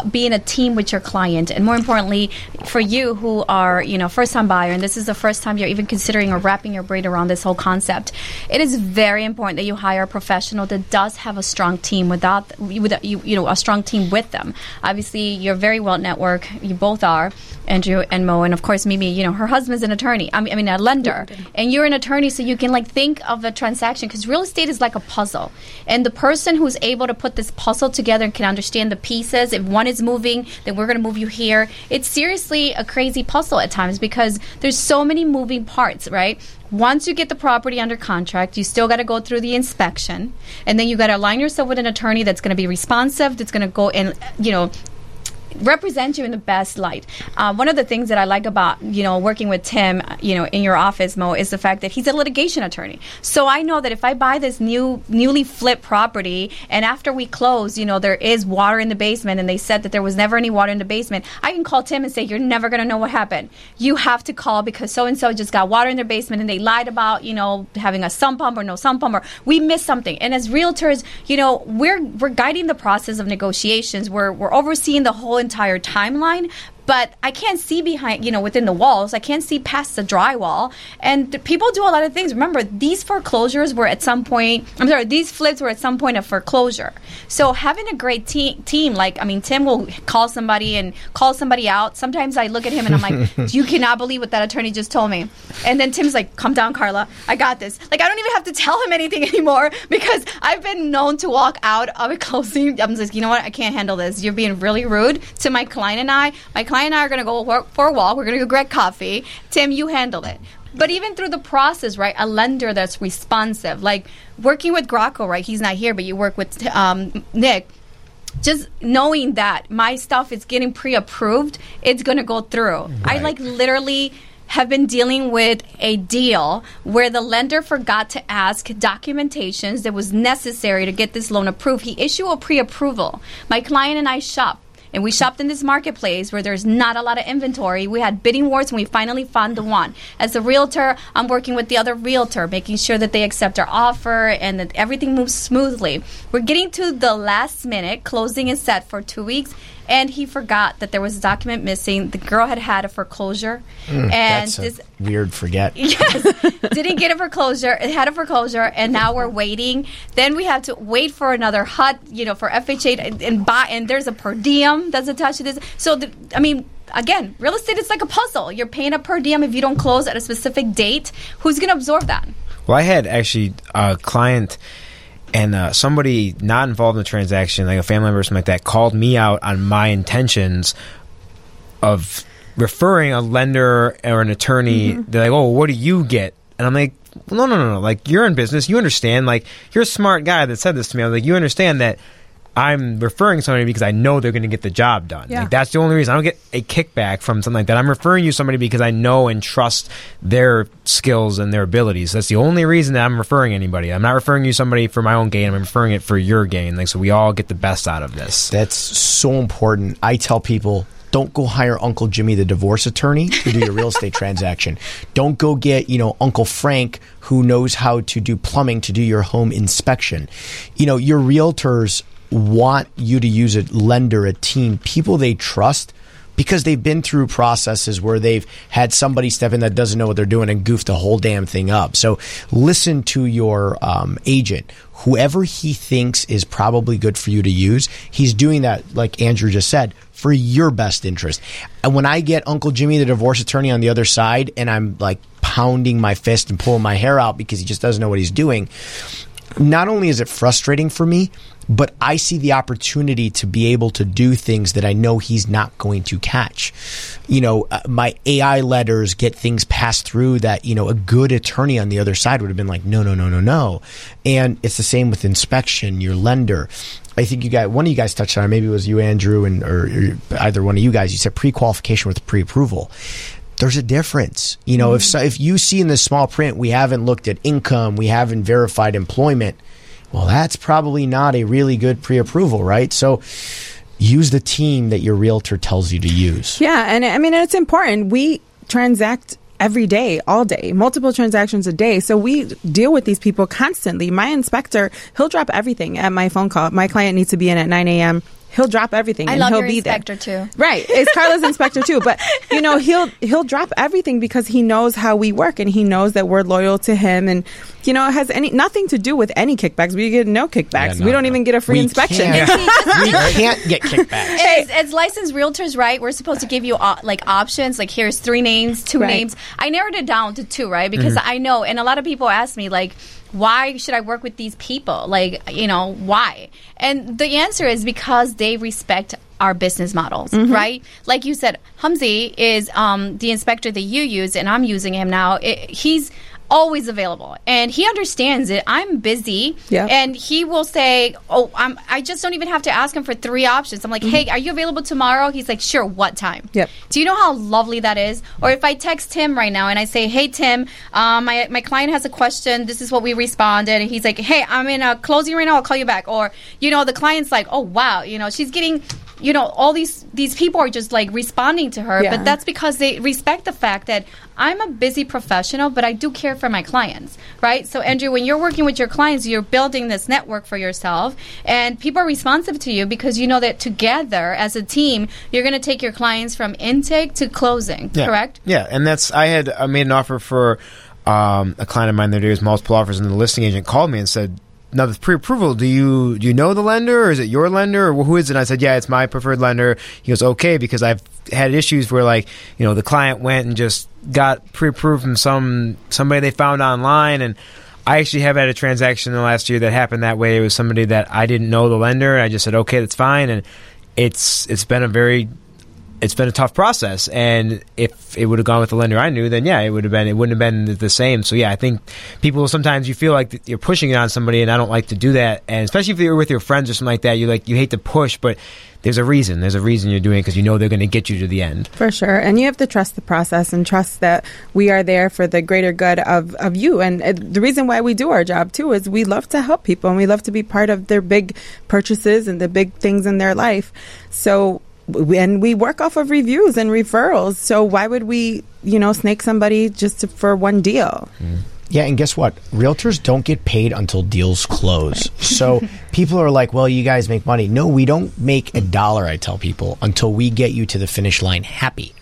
being a team with your client and more importantly for you who are you know first time buyer and this is the first time you're even considering or wrapping your brain around this whole concept it is very important that you hire a professional that does have a strong team without without you you know a strong team with them obviously you're very well network you both are Andrew and Mo, and of course Mimi. You know, her husband's an attorney. I mean, I mean a lender, and you're an attorney, so you can like think of a transaction because real estate is like a puzzle, and the person who's able to put this puzzle together and can understand the pieces. If one is moving, then we're going to move you here. It's seriously a crazy puzzle at times because there's so many moving parts, right? once you get the property under contract, you still got to go through the inspection, and then you got to align yourself with an attorney that's going to be responsive, that's going to go and you know represent you in the best light. Uh, one of the things that I like about you know working with Tim, you know, in your office, Mo, is the fact that he's a litigation attorney. So I know that if I buy this new newly flipped property, and after we close, you know, there is water in the basement, and they said that there was never any water in the basement, I can call Tim and say, "You're never going to know what happened. You have to call because so and so just got water in their basement, and they lied about you know having a sump pump or no sump pump, or we missed something." And as realtors, you know, we're we're guiding the process of negotiations. We're we're overseeing the whole entire timeline but I can't see behind, you know, within the walls. I can't see past the drywall. And th- people do a lot of things. Remember, these foreclosures were at some point, I'm sorry, these flips were at some point of foreclosure. So having a great te- team, like, I mean, Tim will call somebody and call somebody out. Sometimes I look at him and I'm like, you cannot believe what that attorney just told me. And then Tim's like, calm down, Carla. I got this. Like, I don't even have to tell him anything anymore because I've been known to walk out of a closing. I'm just, you know what? I can't handle this. You're being really rude to my client and I. My client and I are going to go for a walk. We're going to go grab coffee. Tim, you handle it. But even through the process, right, a lender that's responsive, like working with Graco, right? He's not here, but you work with um, Nick. Just knowing that my stuff is getting pre-approved, it's going to go through. I like literally have been dealing with a deal where the lender forgot to ask documentations that was necessary to get this loan approved. He issued a pre-approval. My client and I shop. And we shopped in this marketplace where there's not a lot of inventory. We had bidding wars and we finally found the one. As a realtor, I'm working with the other realtor, making sure that they accept our offer and that everything moves smoothly. We're getting to the last minute. Closing is set for two weeks. And he forgot that there was a document missing. The girl had had a foreclosure. Hmm, and That's a this weird forget. yes, didn't get a foreclosure. It had a foreclosure, and now we're waiting. Then we have to wait for another hut, you know, for FHA and, and buy. And there's a per diem that's attached to this. So, the, I mean. Again, real estate is like a puzzle. You're paying a per diem if you don't close at a specific date. Who's going to absorb that? Well, I had actually a client and uh, somebody not involved in the transaction, like a family member or something like that, called me out on my intentions of referring a lender or an attorney. They're like, "Oh, what do you get?" And I'm like, "No, no, no, no. Like you're in business, you understand. Like you're a smart guy that said this to me. I was like, you understand that." I'm referring somebody because I know they're going to get the job done. Yeah. Like that's the only reason I don't get a kickback from something like that. I'm referring you somebody because I know and trust their skills and their abilities. That's the only reason that I'm referring anybody. I'm not referring you somebody for my own gain. I'm referring it for your gain. Like so, we all get the best out of this. That's so important. I tell people don't go hire Uncle Jimmy, the divorce attorney, to do your real estate transaction. Don't go get, you know, Uncle Frank, who knows how to do plumbing, to do your home inspection. You know, your realtors want you to use a lender, a team, people they trust because they've been through processes where they've had somebody step in that doesn't know what they're doing and goof the whole damn thing up. So listen to your um, agent. Whoever he thinks is probably good for you to use, he's doing that, like Andrew just said, for your best interest. And when I get Uncle Jimmy, the divorce attorney, on the other side, and I'm like pounding my fist and pulling my hair out because he just doesn't know what he's doing, not only is it frustrating for me, but I see the opportunity to be able to do things that I know he's not going to catch. You know, uh, my AI letters get things passed through that, you know, a good attorney on the other side would have been like, no, no, no, no, no. And it's the same with inspection, your lender. I think you guys, one of you guys touched on it, maybe it was you, Andrew, and or, or either one of you guys, you said pre qualification with pre approval there's a difference. You know, if so, if you see in the small print we haven't looked at income, we haven't verified employment, well, that's probably not a really good pre-approval, right? So use the team that your realtor tells you to use. Yeah, and I mean it's important. We transact every day, all day, multiple transactions a day. So we deal with these people constantly. My inspector, he'll drop everything at my phone call. My client needs to be in at 9 a.m. He'll drop everything. I and love he'll your be inspector there. too. Right. It's Carla's inspector too. But you know, he'll he'll drop everything because he knows how we work and he knows that we're loyal to him and you know, it has any nothing to do with any kickbacks. We get no kickbacks. Yeah, no, we don't no. even get a free We inspection. can't. we can't get kickbacks. As, as licensed realtors, right, we're supposed to give you uh, like options. Like here's three names, two Right. names. I narrowed it down to two, right? Because I know, and a lot of people ask me like, why should I work with these people? Like, you know, why? And the answer is because they respect our business models, right? Like you said, Humzy is um, the inspector that you use, and I'm using him now. It, he's always available. And he understands it. I'm busy. Yeah. and he will say oh I'm, i just don't even have to ask him for three options. I'm like hey are you available tomorrow? He's like sure what time? Yep. do you know how lovely that is? Or if i text tim right now and i say hey tim um, my, my client has a question. This is what we responded. And he's like hey i'm in a closing right now. I'll call you back. Or you know the client's like oh wow. You know she's getting you know all these these people are just like responding to her. Yeah. but that's because they respect the fact that i'm a busy professional but i do care for my clients right so andrew when you're working with your clients you're building this network for yourself and people are responsive to you because you know that together as a team you're going to take your clients from intake to closing Yeah. correct Yeah, and that's I had I made an offer for um, a client of mine that was multiple offers, and the listing agent called me and said, "Now the pre-approval, do you do you know the lender, or is it your lender, or who is it?" And I said, "Yeah, it's my preferred lender." He goes, "Okay," because I've had issues where like you know the client went and just got pre-approved from some somebody they found online and. I actually have had a transaction in the last year that happened that way. It was somebody that I didn't know the lender. I just said, "Okay, that's fine," and it's it's been a very it's been a tough process. And if it would have gone with the lender I knew, then yeah, it would have been. It wouldn't have been the same. So yeah, I think people sometimes you feel like you're pushing it on somebody, and I don't like to do that. And especially if you're with your friends or something like that, you like you hate to push, but there's a reason. There's a reason you're doing it because you know they're going to get you to the end. For sure. And you have to trust the process and trust that we are there for the greater good of, of you. And uh, the reason why we do our job too is we love to help people and we love to be part of their big purchases and the big things in their life. So, and we work off of reviews and referrals. So why would we, you know, snake somebody just to, for one deal? Mm-hmm. Yeah, and guess what? Realtors don't get paid until deals close. So people are like, well, you guys make money. No, we don't make a dollar, I tell people, until we get you to the finish line happy.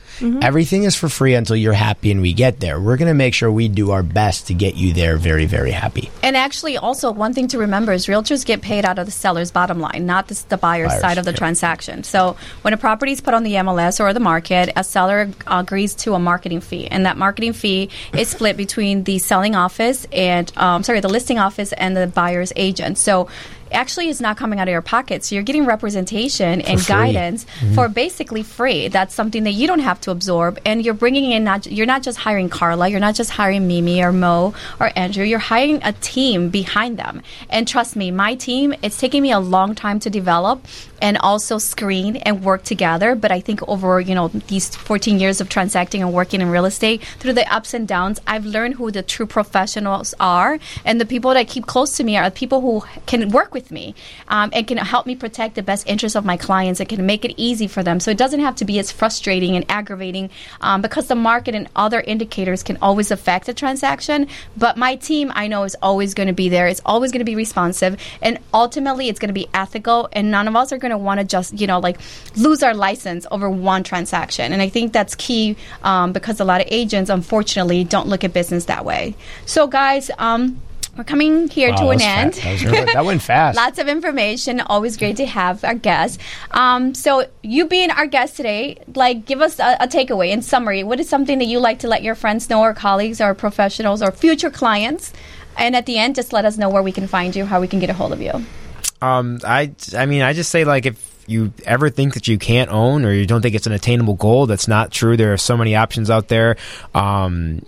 Everything is for free until you're happy and we get there. We're going to make sure we do our best to get you there very, very happy. And actually, also one thing to remember is realtors get paid out of the seller's bottom line, not the, the buyer's, Buyer's, side of the yeah. transaction. So when a property is put on the MLS or the market, a seller agrees to a marketing fee, and that marketing fee is split between the selling office and um, sorry, the listing office and the buyer's agent. So actually it's not coming out of your pocket. So you're getting representation and free. guidance mm-hmm. for basically free. That's something that you don't have to absorb. And you're bringing in not you're not just hiring carla. You're not just hiring mimi or mo or andrew. You're hiring a team behind them. And trust me my team it's taking me a long time to develop and also screen and work together. But i think over you know these 14 years of transacting and working in real estate through the ups and downs i've learned who the true professionals are. And the people that keep close to me are people who can work with me um, and can help me protect the best interests of my clients and can make it easy for them. So it doesn't have to be as frustrating and aggravating um, because the market and other indicators can always affect a transaction. But my team i know is always going to be there. It's always going to be responsive. And ultimately it's going to be ethical and none of us are going to want to just you know like lose our license over one transaction. And i think that's key um, because a lot of agents unfortunately don't look at business that way. So guys um, we're coming here Wow, to an end. fa- That, was really- that went fast. Lots of information. Always great to have our guests. Um, so, you being our guest today, like, give us a, a takeaway in summary. What is something that you like to let your friends know, or colleagues, or professionals, or future clients? And at the end, just let us know where we can find you, how we can get a hold of you. Um, I, I mean, I just say like if you ever think that you can't own or you don't think it's an attainable goal, that's not true. There are so many options out there. Um,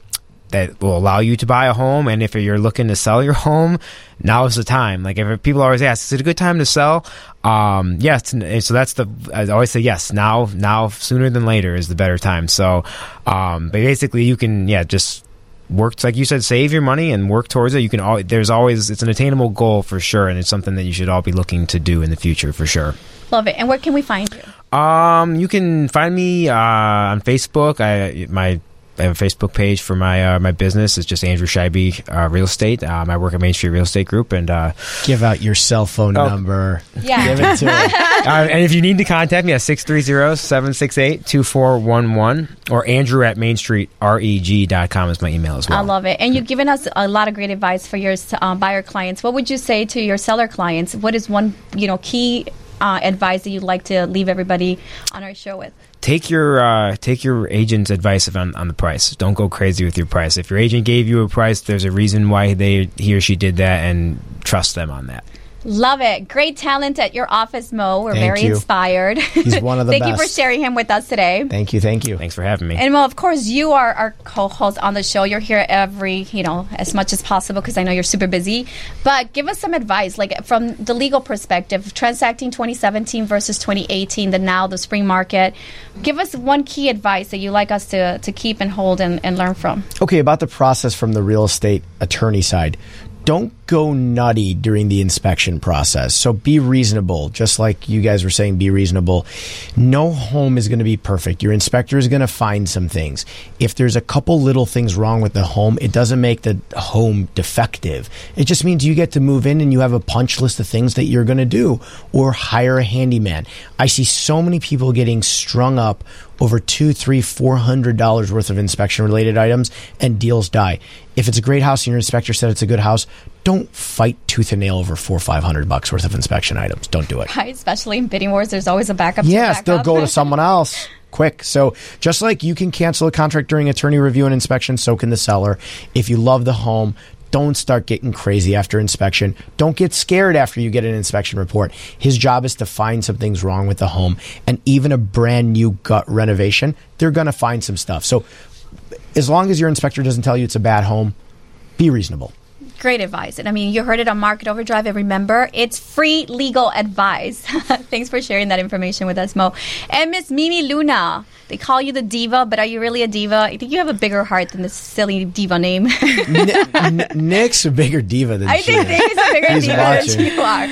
that will allow you to buy a home, and if you're looking to sell your home, now is the time. Like if people always ask, "Is it a good time to sell?" Um, yes, and so that's the. I always say yes. Now, now, sooner than later is the better time. So, um, but basically, you can, yeah, just work like you said save your money and work towards it you can all there's always it's an attainable goal for sure and it's something that you should all be looking to do in the future for sure Love it. And where can we find you? um you can find me uh, on facebook i my I have a Facebook page for my uh, my business. It's just Andrew Scheibe uh, Real Estate. Um, I work at Main Street Real Estate Group, and uh, Give out your cell phone Oh. number. Yeah. Give it to him. uh, and if you need to contact me at 630-768-2411 or Andrew at mainstreetreg.com is my email as well. I love it. And you've given us a lot of great advice for your um, buyer clients. What would you say to your seller clients? What is one, you know, key uh, advice that you'd like to leave everybody on our show with? take your uh, take your agent's advice on, on the price. Don't go crazy with your price. If your agent gave you a price, there's a reason why they he or she did that, and trust them on that. Love it. Great talent at your office, Mo. We're Thank very you. inspired. He's one of the Thank you for sharing him with us today. Thank you, thank you. Thanks for having me. And Mo, of course, you are our co-host on the show. You're here every, you know, as much as possible because I know you're super busy. But give us some advice, like from the legal perspective, transacting 2017 versus 2018, the now, the spring market. Give us one key advice that you like us to, to keep and hold and, and learn from. Okay, about the process from the real estate attorney side. Don't go nutty during the inspection process. So be reasonable, just like you guys were saying, be reasonable. No home is going to be perfect. Your inspector is going to find some things. If there's a couple little things wrong with the home, it doesn't make the home defective. It just means you get to move in and you have a punch list of things that you're going to do or hire a handyman. I see so many people getting strung up over two, three, four hundred dollars worth of inspection related items and deals die. If it's a great house and your inspector said it's a good house, don't fight tooth and nail over four, five hundred bucks worth of inspection items. Don't do it. Right? Especially in bidding wars, there's always a backup. to Yes, they'll go to someone else quick. So just like you can cancel a contract during attorney review and inspection, so can the seller. If you love the home, don't start getting crazy after inspection. Don't get scared after you get an inspection report. His job is to find some things wrong with the home. And even a brand new gut renovation, they're going to find some stuff. So as long as your inspector doesn't tell you it's a bad home, be reasonable. Great advice. And I mean, you heard it on Market Overdrive. And remember, it's free legal advice. Thanks for sharing that information with us, Mo. And Miss Mimi Luna, they call you the diva, but are you really a diva? I think you have a bigger heart than this silly diva name. N- N- Nick's a bigger diva than I she think is. Nick is a bigger diva watching. than you are.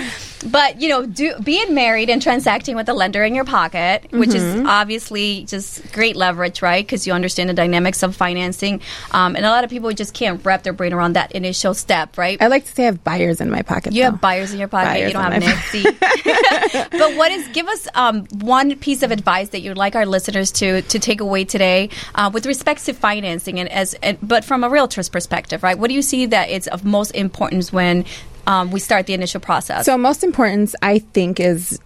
But you know, do, being married and transacting with a lender in your pocket, which is obviously just great leverage, right? Because you understand the dynamics of financing, um, and a lot of people just can't wrap their brain around that initial step, right? I like to say I have buyers in my pocket. You though. have buyers in your pocket. Buyers you don't have Nancy. but what is? Give us um, one piece of advice that you'd like our listeners to to take away today uh, with respect to financing, and as and, but from a realtor's perspective, right? What do you see that it's of most importance when um, we start the initial process? So, most important, I think, is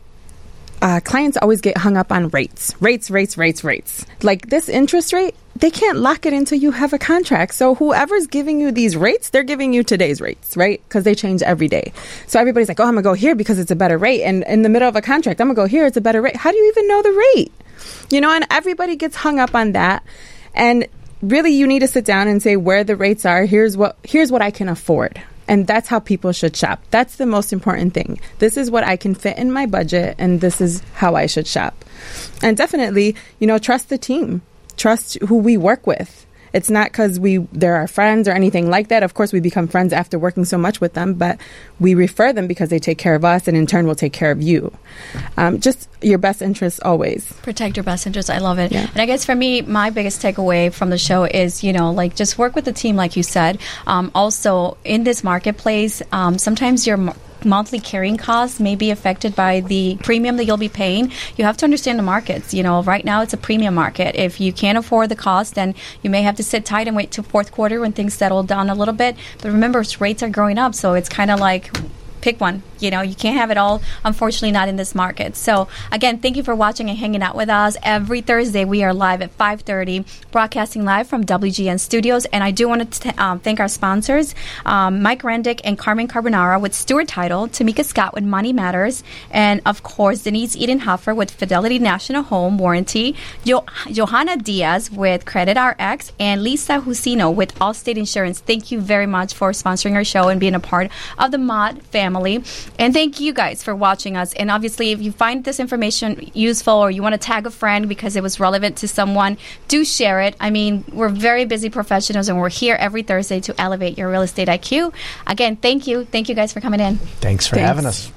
uh, clients always get hung up on rates, rates, rates, rates, rates. Like this interest rate, they can't lock it until you have a contract. So, whoever's giving you these rates, they're giving you today's rates, right? Because they change every day. So, everybody's like, oh, I'm to go here because it's a better rate. And in the middle of a contract, I'm to go here, it's a better rate. How do you even know the rate? You know, and everybody gets hung up on that. And really, you need to sit down and say where the rates are. Here's what here's what I can afford. And that's how people should shop. That's the most important thing. This is what I can fit in my budget, and this is how I should shop. And definitely, you know, trust the team, trust who we work with. It's not because we they're our friends or anything like that. Of course, we become friends after working so much with them, but we refer them because they take care of us, and in turn, we'll take care of you. Um, just your best interests always. protect your best interests. I love it. Yeah. And I guess for me, my biggest takeaway from the show is, you know, like just work with the team, like you said. Um, also, in this marketplace, um, sometimes your monthly carrying costs may be affected by the premium that you'll be paying. You have to understand the markets. You know, right now it's a premium market. If you can't afford the cost, then you may have to sit tight and wait till fourth quarter when things settle down a little bit. But remember, rates are growing up, so it's kind of like pick one. You know, you can't have it all, unfortunately, not in this market. So, again, thank you for watching and hanging out with us. Every Thursday, we are live at 5.30, broadcasting live from WGN Studios. And I do want to t- um, thank our sponsors, um, Mike Rendick and Carmen Carbonara with Stewart Title, Tamika Scott with Money Matters, and, of course, Denise Edenhofer with Fidelity National Home Warranty, jo- Johanna Diaz with Credit RX, and Lisa Husino with Allstate Insurance. Thank you very much for sponsoring our show and being a part of the Mod family. And thank you guys for watching us. And obviously, if you find this information useful or you want to tag a friend because it was relevant to someone, do share it. I mean, we're very busy professionals and we're here every Thursday to elevate your real estate IQ. Again, thank you. Thank you guys for coming in. Thanks for Thanks. having us.